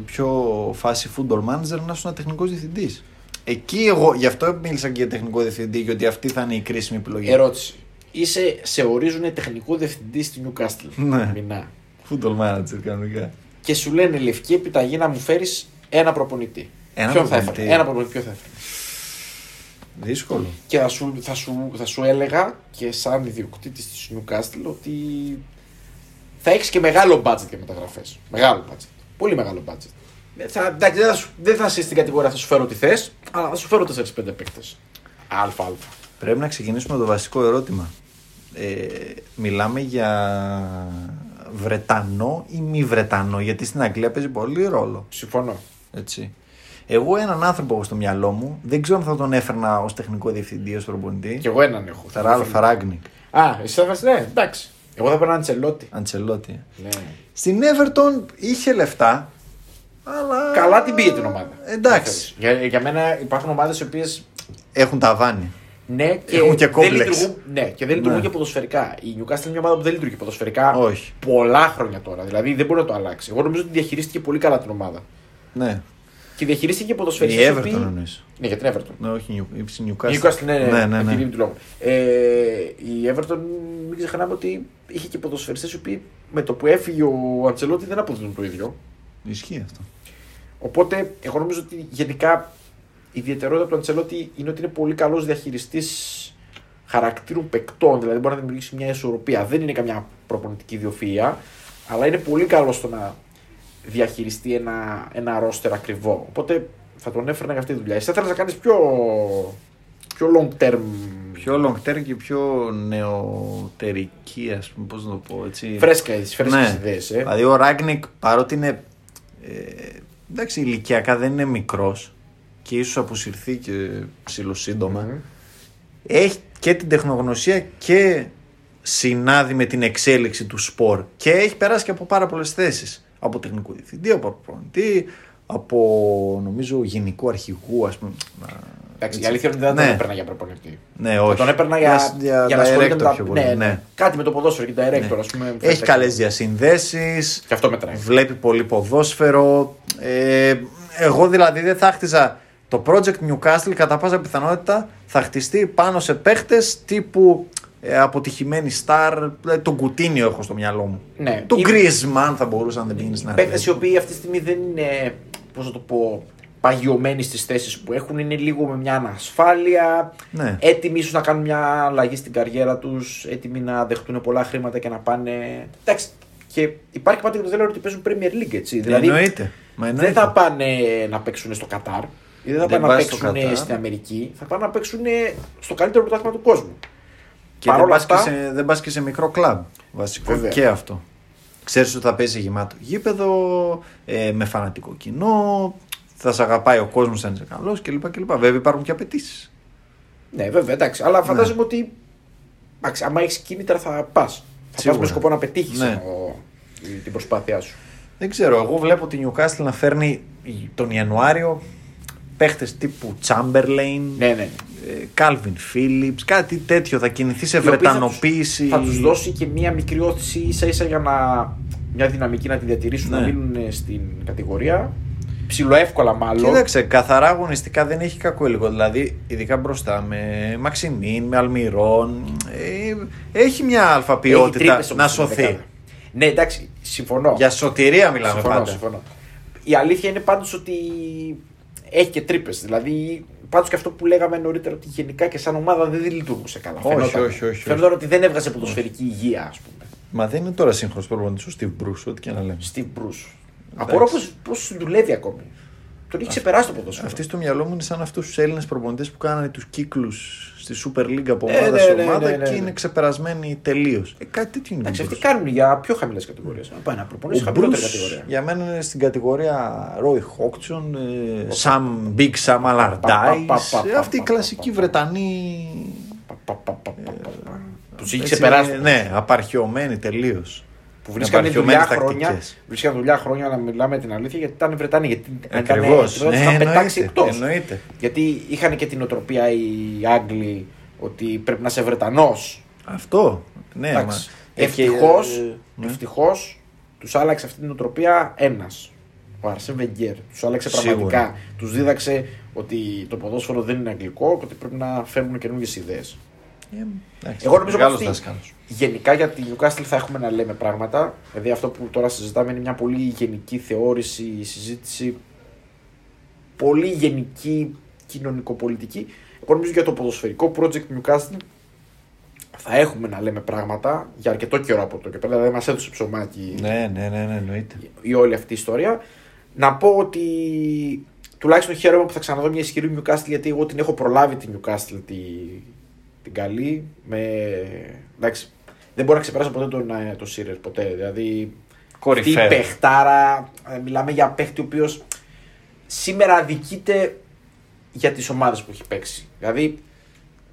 πιο φάση football manager να είσαι ένα τεχνικός διευθυντής. Εκεί εγώ, γι' αυτό μίλησα και για τεχνικό διευθυντή, γιατί αυτή θα είναι η κρίσιμη επιλογή. Ερώτηση. Είσαι, σε ορίζουν τεχνικό διευθυντή στη Newcastle. Ναι. Μηνά. Football manager κανονικά. Και σου λένε λευκή επιταγή να μου φέρεις ένα προπονητή. Ένα Ποιον θα προπονητή. έφερε; Ένα προπονητή, ποιο θα έφερε; Δύσκολο. Και θα σου, θα, σου, θα σου έλεγα και σαν ιδιοκτήτης της Newcastle ότι θα έχεις και μεγάλο budget για μεταγραφές. Μεγάλο budget. Πολύ μεγάλο budget. Ε, Θα, εντάξει, δεν, θα σου, δεν θα είσαι στην κατηγορία θα σου φέρω ό,τι θες, αλλά θα σου φέρω 4-5 παίκτες. Αλφα, αλφα. Πρέπει να ξεκινήσουμε με το βασικό ερώτημα. Ε, μιλάμε για Βρετανό ή μη Βρετανό, γιατί στην Αγγλία παίζει πολύ ρόλο. Συμφωνώ. Έτσι. Εγώ έναν άνθρωπο έχω στο μυαλό μου, δεν ξέρω αν θα τον έφερνα ως τεχνικό διευθυντή, ως προπονητή. Και εγώ έναν έχω. Θα Ράλφ Ράγκνικ, Α, εσύ θα βάζει, ναι, εντάξει. Εγώ θα παίρνω Αντσελότη. Αντσελότη. Ναι. Στην Everton είχε λεφτά, αλλά. Καλά την πήγε την ομάδα. Εντάξει. Για, για μένα υπάρχουν ομάδες οι οποίες Έχουν ταβάνι. Ναι, και, Έχουν και δεν κόμπλεξ. λειτουργούν, ναι, και δεν λειτουργούν Ναι. και ποδοσφαιρικά. Η Newcastle είναι μια ομάδα που δεν λειτουργεί ποδοσφαιρικά Όχι. πολλά χρόνια τώρα. Δηλαδή δεν μπορεί να το αλλάξει. Εγώ νομίζω ότι διαχειρίστηκε πολύ καλά την ομάδα. Ναι. Και διαχειρίστηκε και Η ποδοσφαιριστές οι Everton οποίοι- εννοείς. Ναι, για την Everton. Ναι, όχι η New- η Η Newcastle. Newcastle, ναι, ναι, ναι, ναι, με ναι. τη ρήμη του λόγου. Ε, η Everton, μην ξεχνάμε ότι είχε και ποδοσφαιριστές οι οποίοι με το που έφυγε ο Αντσελότη δεν αποδίδουν το ίδιο. Ισχύει αυτό. Οπότε, εγώ νομίζω ότι γενικά η ιδιαιτερότητα του Αντσελότη είναι ότι είναι πολύ καλός διαχειριστής χαρακτήρων παικτών. Δηλαδή, μπορεί να δημιουργήσει μια ισορροπία. Δεν είναι καμιά προπονητική ιδιοφυα, αλλά είναι πολύ καλός στο να διαχειριστεί ένα, ένα ρόστερ ακριβό. Οπότε θα τον έφερνα για αυτή τη δουλειά. Εσύ θα ήθελε να κάνεις πιο, πιο long term. Πιο long term και πιο νεωτερική, ας πούμε, πώς να το πω έτσι. Φρέσκα, φρέσκες Ναι. ιδέες, ε. Δηλαδή ο Ράγκνικ παρότι είναι. Ε, εντάξει, ηλικιακά δεν είναι μικρός και ίσως αποσυρθεί και ψηλοσύντομα. Μμμ. Έχει και την τεχνογνωσία και συνάδει με την εξέλιξη του σπορ και έχει περάσει και από πάρα πολλές θέσεις. Από τεχνικό διευθυντή, από προπονητή, από νομίζω γενικού αρχηγού, ας πούμε. Εντάξει, η Έτσι. αλήθεια είναι ότι δεν τον ναι. έπαιρνα για προπονητή. Ναι, Θα όχι. τον έπαιρνα για, για, για, να ασχολείται με director τα. πιο πολύ. Ναι, ναι. ναι. Κάτι με το ποδόσφαιρο και director, Ναι. ας πούμε. μου Έχει φαίνεται καλές καλό. διασυνδέσεις. Και αυτό μετράει. Βλέπει πολύ ποδόσφαιρο. Ε, εγώ δηλαδή δεν θα χτίζα το project Newcastle κατά πάσα πιθανότητα θα χτιστεί πάνω σε παίχτες τύπου ε, αποτυχημένη star. Δηλαδή τον Κουτίνιο έχω στο μυαλό μου. Ναι. Τον Είναι- Griezmann θα μπορούσε αν δεν πήγαινε στην Παίκτε οι Ατλέτικο. οποίοι αυτή τη στιγμή δεν είναι, πώς να το πω, παγιωμένοι στις θέσεις που έχουν, είναι λίγο με μια ανασφάλεια. Ναι. Έτοιμοι ίσως να κάνουν μια αλλαγή στην καριέρα τους, έτοιμοι να δεχτούν πολλά χρήματα και να πάνε. Εντάξει. Και υπάρχει πάντα και το θέλω ότι παίζουν Premier League έτσι. Δηλαδή εννοείται. Μα δεν εννοείται. θα πάνε να παίξουν στο Κατάρ. Ή δεν θα Δεν πάνε να πας στο παίξουν Κατάρ. στην Αμερική. Θα πάνε να παίξουν στο καλύτερο πρωτάθλημα του κόσμου. Και δεν Παρόλα πας, και αυτά- σε, δεν πας και σε μικρό κλαμπ. Βασικό Βέβαια. και αυτό. Ξέρεις ότι θα παίζει γεμάτο γήπεδο, ε, με φανατικό κοινό, θα σε αγαπάει ο κόσμος αν είσαι καλός κλπ. κλπ. Βέβαια υπάρχουν και απαιτήσεις. Ναι, βέβαια, εντάξει. Αλλά φαντάζομαι ότι. Εντάξει, άμα έχεις κίνητρα θα πας. Θα πας Σίγουρα. με σκοπό να πετύχεις Ναι. την προσπάθειά σου. Δεν ξέρω, εγώ βλέπω την Newcastle να φέρνει τον Ιανουάριο παίχτες τύπου Chamberlain, Ναι, ναι. ε, Calvin Phillips, κάτι τέτοιο. Θα κινηθεί σε Οι οποίοι θα τους- βρετανοποίηση. Θα τους δώσει και μία μικρή όθηση ίσα ίσα για να. μια δυναμική να τη διατηρήσουν, Ναι. να μείνουν στην κατηγορία. Ψιλοεύκολα μάλλον. Κοίταξε, καθαρά αγωνιστικά δεν έχει κακό υλικό. Δηλαδή, ειδικά μπροστά με Μαξιμίν, με Αλμυρών. Ε, έχει μια αλφα Έχει ποιότητα τρύπες όμως να στην σωθεί. δεκάδα. Ναι, εντάξει, συμφωνώ. Για σωτηρία μιλάμε συμφωνώ, πάντα. συμφωνώ. Η αλήθεια είναι πάντως ότι έχει και τρύπες. Δηλαδή, πάντως και αυτό που λέγαμε νωρίτερα ότι γενικά και σαν ομάδα δεν λειτουργούσε καλά. Όχι, Φαινόταν. όχι, όχι, Φαινόταν ότι δεν έβγαζε ποδοσφαιρική υγεία, ας πούμε. Μα δεν είναι τώρα σύγχρονος προπονητής ο Steve Bruce, ό,τι και να λέμε. Steve Bruce. Απορώ πώς δουλεύει ακόμη. Τον έχει ξεπεράσει το ποδόσφαιρο. Αυτή στο μυαλό μου είναι σαν αυτούς τους Έλληνες προπονητές που κάνανε τους κύκλους στη Super League από Ναι, ομάδα ναι, σε ναι, ομάδα ναι, ναι, και ναι. είναι ξεπερασμένοι τελείως. Ε, κάτι τέτοιο είναι. Εντάξει, αυτοί μήπως. κάνουν για πιο χαμηλές κατηγορίες. Να πάει να προπονήσεις Ο χαμηλότερη Bruce κατηγορία. για μένα είναι στην κατηγορία Roy Hodgson, ε, Sam Big Sam Allardyce. πα, πα, πα, ε, Αυτή η πα, κλασική πα, πα. Βρετανή. Πα, πα, πα, πα, πα, πα. Τους έχει έτσι, ξεπεράσει. Ναι, απαρχιωμένη τελείως. Που βρίσκανε δουλειά Απαρχιωμένες χρόνια. τακτικές. Βρίσκανε δουλειά χρόνια να μιλάμε την αλήθεια γιατί ήταν Βρετανοί. Γιατί Ακριβώς. Ήταν, Ναι, είχαν πετάξει εννοείται, εκτός. εννοείται. Γιατί είχαν και την οτροπία οι Άγγλοι ότι πρέπει να είσαι Βρετανός. Αυτό. Ναι, μα- Ευτυχώ Ε, και, ε, ευτυχώς, τους άλλαξε αυτή την οτροπία ένας. Ο Αρσέν Βεγγέρ. Τους άλλαξε Σίγουρα. πραγματικά. Τους δίδαξε ότι το ποδόσφαιρο δεν είναι αγγλικό και ότι πρέπει να φέρνουν καινούργιες ιδέες. Ε, εντάξει, Εγώ νομίζω μεγάλος ότι δάσκαλος. γενικά για τη Newcastle θα έχουμε να λέμε πράγματα. Δηλαδή αυτό που τώρα συζητάμε είναι μια πολύ γενική θεώρηση, συζήτηση. Πολύ γενική κοινωνικοπολιτική. Εγώ νομίζω για το ποδοσφαιρικό project Newcastle θα έχουμε να λέμε πράγματα για αρκετό καιρό από το και πέρα. Δηλαδή μας έδωσε ψωμάκι Ναι, ναι, ναι, ναι, εννοείται. η όλη αυτή η ιστορία. Να πω ότι τουλάχιστον χαίρομαι που θα ξαναδώ μια ισχυρή Newcastle γιατί εγώ την έχω προλάβει την Newcastle τη, την καλή. Με, εντάξει, δεν μπορώ να ξεπεράσω ποτέ τον, ε, τον Σίρερ, ποτέ. Δηλαδή, Κορυφαίο. αυτή η παιχτάρα, ε, μιλάμε για παίχτη ο οποίος σήμερα αδικείται για τις ομάδες που έχει παίξει. Δηλαδή,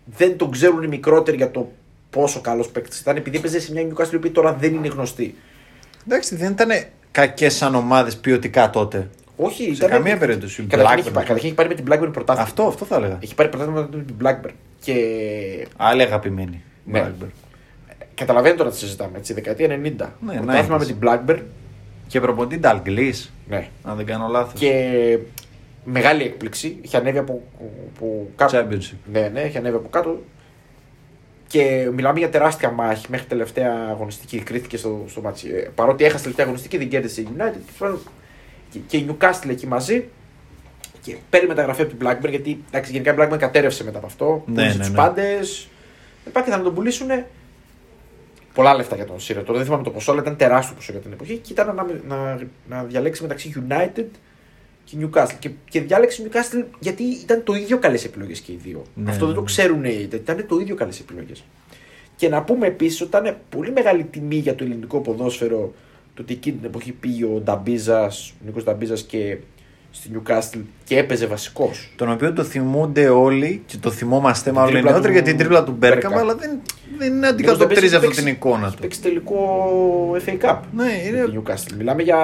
δεν τον ξέρουν οι μικρότεροι για το πόσο καλός παίκτης ήταν επειδή έπαιζε σε μια Newcastle η οποία τώρα δεν είναι γνωστή. Εντάξει, δεν ήταν κακές σαν ομάδες ποιοτικά τότε. Όχι, Σε ήταν- καμία περίπτωση. Καταρχήν έχει, Blackburn. πάρει- καταρχήν έχει πάρει με την Blackburn πρωτάθλημα. Αυτό, αυτό θα έλεγα. Έχει πάρει πρωτάθλημα με την Blackburn. Και Άλλη αγαπημένη. Ναι. Blackburn. καταλαβαίνετε τώρα τι συζητάμε, έτσι, δεκαετία 90. Ναι, πρωτάθλημα με 90s. την Blackburn. Και προπονητή Dalglish, Ναι. αν δεν κάνω λάθος. Και μεγάλη έκπληξη. Είχε ανέβει από, από κάτω. Championship. Ναι, ναι, είχε ανέβει από κάτω. Και μιλάμε για τεράστια μάχη μέχρι τελευταία αγωνιστική. Κρίθηκε στο, στο ματς. Ε, παρότι έχασε τελευταία αγωνιστική, δεν κέρδισε η United. τέλος πάντων, Και, και η Newcastle εκεί μαζί. Και παίρνει μεταγραφή από την Blackburn γιατί εντάξει, γενικά η Blackburn κατέρευσε μετά από αυτό. Ναι, πούλησε ναι, του ναι. πάντες. Πάει και θα τον πουλήσουν. Πολλά λεφτά για τον Σίρε. Τώρα δεν θυμάμαι το ποσό, αλλά ήταν τεράστιο ποσό για την εποχή. Και ήταν να, να, να διαλέξει μεταξύ United και Newcastle. Και, και διάλεξε Newcastle γιατί ήταν το ίδιο καλές επιλογές και οι δύο. Ναι, Αυτό δεν ναι, το ναι. ξέρουν οι ήταν το ίδιο καλές επιλογές. Και να πούμε επίσης ότι ήταν πολύ μεγάλη τιμή για το ελληνικό ποδόσφαιρο το ότι εκείνη την εποχή πήγε ο Νταμπίζας, ο Νίκος Νταμπίζας και στη Newcastle και έπαιζε βασικός. Τον οποίο το θυμούνται όλοι και το θυμόμαστε μάλλον οι τρίπλα νεότεροι του για την τρίπλα του Μπέρκαμ, Μπέρκαμ. αλλά δεν, δεν αντικατοπτρίζει αυτό την εικόνα του. Παίξει τελικό FA Cup. Ναι, είναι- με τη Newcastle. Μιλάμε για.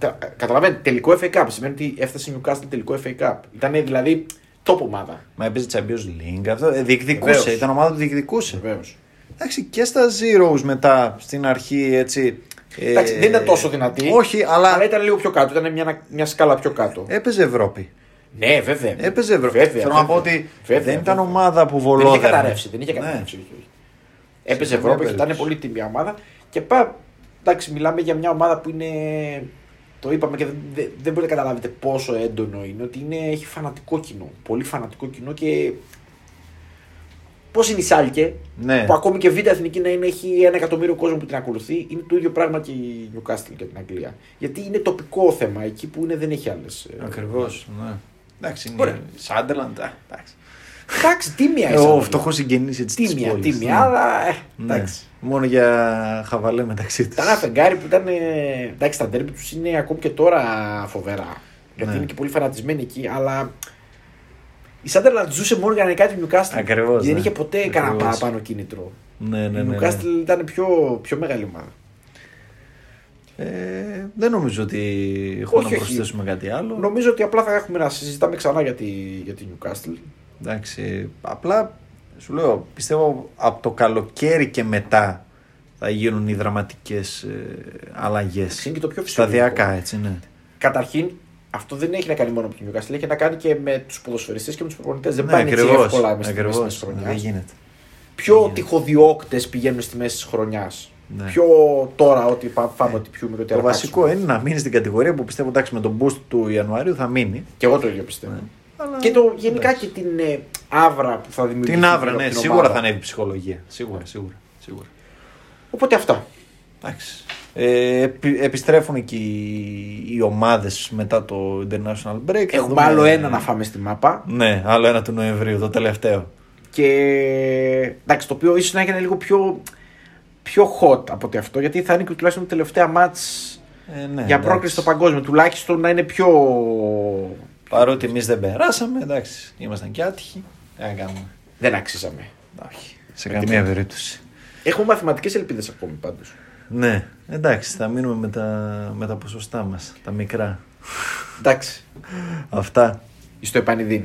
τα- Καταλαβαίνετε, τελικό FA Cup. Σημαίνει ότι έφτασε η Newcastle τελικό FA Cup. Ήταν δηλαδή top ομάδα. Μα έπαιζε Champions League. Αυτό, ε, διεκδικούσε, Βεβαίως. ήταν ομάδα που διεκδικούσε. Βεβαίως. Εντάξει, και στα Zeros μετά στην αρχή έτσι. Ε, Εντάξει, δεν ήταν τόσο δυνατή. Όχι, αλλά, Αλλά ήταν λίγο πιο κάτω. Ήταν μια, μια σκάλα πιο κάτω. έπαιζε Ευρώπη. ναι, βέβαια. Έπαιζε Ευρώπη. Βέβαια, Θέλω να πω βέβαια. ότι Βέβαια, δεν ήταν βέβαια. ομάδα που Δεν βολόδερνε. είχε καταρρεύσει. Δεν είχε Ναι. καταρρεύσει. όχι, όχι. Έπαιζε καμία Ευρώπη και ήταν περίπτωση. πολύ τιμή ομάδα. Και πά, εντάξει, μιλάμε για μια ομάδα που είναι. Το είπαμε και δεν, δεν, δεν μπορείτε να καταλάβετε πόσο έντονο είναι. Ότι είναι, έχει φανατικό κοινό. Πολύ φανατικό κοινό και. Πώς είναι η Σάλκε, Ναι. που ακόμη και β' εθνική να είναι, έχει ένα εκατομμύριο κόσμο που την ακολουθεί, είναι το ίδιο πράγμα και η Newcastle και την Αγγλία. Γιατί είναι τοπικό θέμα. Εκεί που είναι δεν έχει άλλες. Ακριβώς. Ναι. Εντάξει, είναι. Ωραία. Σάντερλαντ. α, εντάξει. Εντάξει, τίμια η Ο Sunderland. φτωχός συγγενής έτσι. της Τίμια, πόλης, τίμια, ναι. αλλά. Ε, Ναι. εντάξει. Μόνο για χαβαλέ μεταξύ τους. Ήταν ένα φεγγάρι που ήταν. ε, Εντάξει, τα ντέρμπι τους είναι ακόμη και τώρα φοβερά. Γιατί Ναι. είναι και πολύ φανατισμένοι εκεί, αλλά. Η Σάντερλαντ ζούσε μόνο για να νικάει την Newcastle. Ακριβώς, Δεν ναι. είχε ποτέ κανένα Ακριβώς. παραπάνω κίνητρο. Ναι, ναι, η ναι, ναι. Newcastle ήταν πιο, πιο μεγάλη ομάδα. Ε, δεν νομίζω ότι έχουμε Όχι, να όχι. προσθέσουμε κάτι άλλο. Νομίζω ότι απλά θα έχουμε να συζητάμε ξανά για τη, για τη Newcastle. Εντάξει, απλά σου λέω, πιστεύω από το καλοκαίρι και μετά θα γίνουν οι δραματικές ε, αλλαγές. Είναι και το πιο φυσιολογικό. Σταδιακά, έτσι, ναι. Καταρχήν, αυτό δεν έχει να κάνει μόνο με την Newcastle, έχει να κάνει και με τους ποδοσφαιριστές και με τους προπονητές. Δεν ναι, πάνε έτσι ακριβώς, εύκολα μέσα στη μέση ακριβώς, της χρονιάς. δεν γίνεται. Πιο γίνεται. τυχοδιώκτες πηγαίνουν στη μέση της χρονιάς. Ναι. Πιο τώρα ότι πά- πάμε ότι πιούμε και ότι Το αρπάξουμε. βασικό είναι να μείνει στην κατηγορία που πιστεύω εντάξει με τον boost του Ιανουαρίου θα μείνει. Και εγώ το ίδιο πιστεύω. Ναι. Αλλά, Και το, γενικά εντάξει. και την ε, άβρα που θα δημιουργηθεί. Την άβρα, γύρω ναι, από την σίγουρα ομάδα. θα ανέβει η ψυχολογία. Σίγουρα, σίγουρα. σίγουρα. Οπότε αυτά. Εντάξει. Ε, επι- επιστρέφουν εκεί οι, οι ομάδες μετά το International Break. Θα Έχουμε δούμε- άλλο ένα να φάμε στη μάπα. Ναι, άλλο ένα του Νοεμβρίου, το τελευταίο. Και εντάξει, το οποίο ίσως να έγινε λίγο πιο, πιο hot από ότι αυτό, γιατί θα είναι και τουλάχιστον τα τελευταία μάτς Ε, ναι, για εντάξει. πρόκριση στο παγκόσμιο. Τουλάχιστον να είναι πιο. Παρότι εμείς δεν περάσαμε, εντάξει, ήμασταν και άτυχοι. Τι να κάνουμε. Δεν αξίζαμε. Όχι, σε καμία περίπτωση. Έχουμε μαθηματικές ελπίδες ακόμη πάντως. Ναι, εντάξει, θα μείνουμε με τα, με τα ποσοστά μας, τα μικρά. Εντάξει. Αυτά. Στο επανειδήν.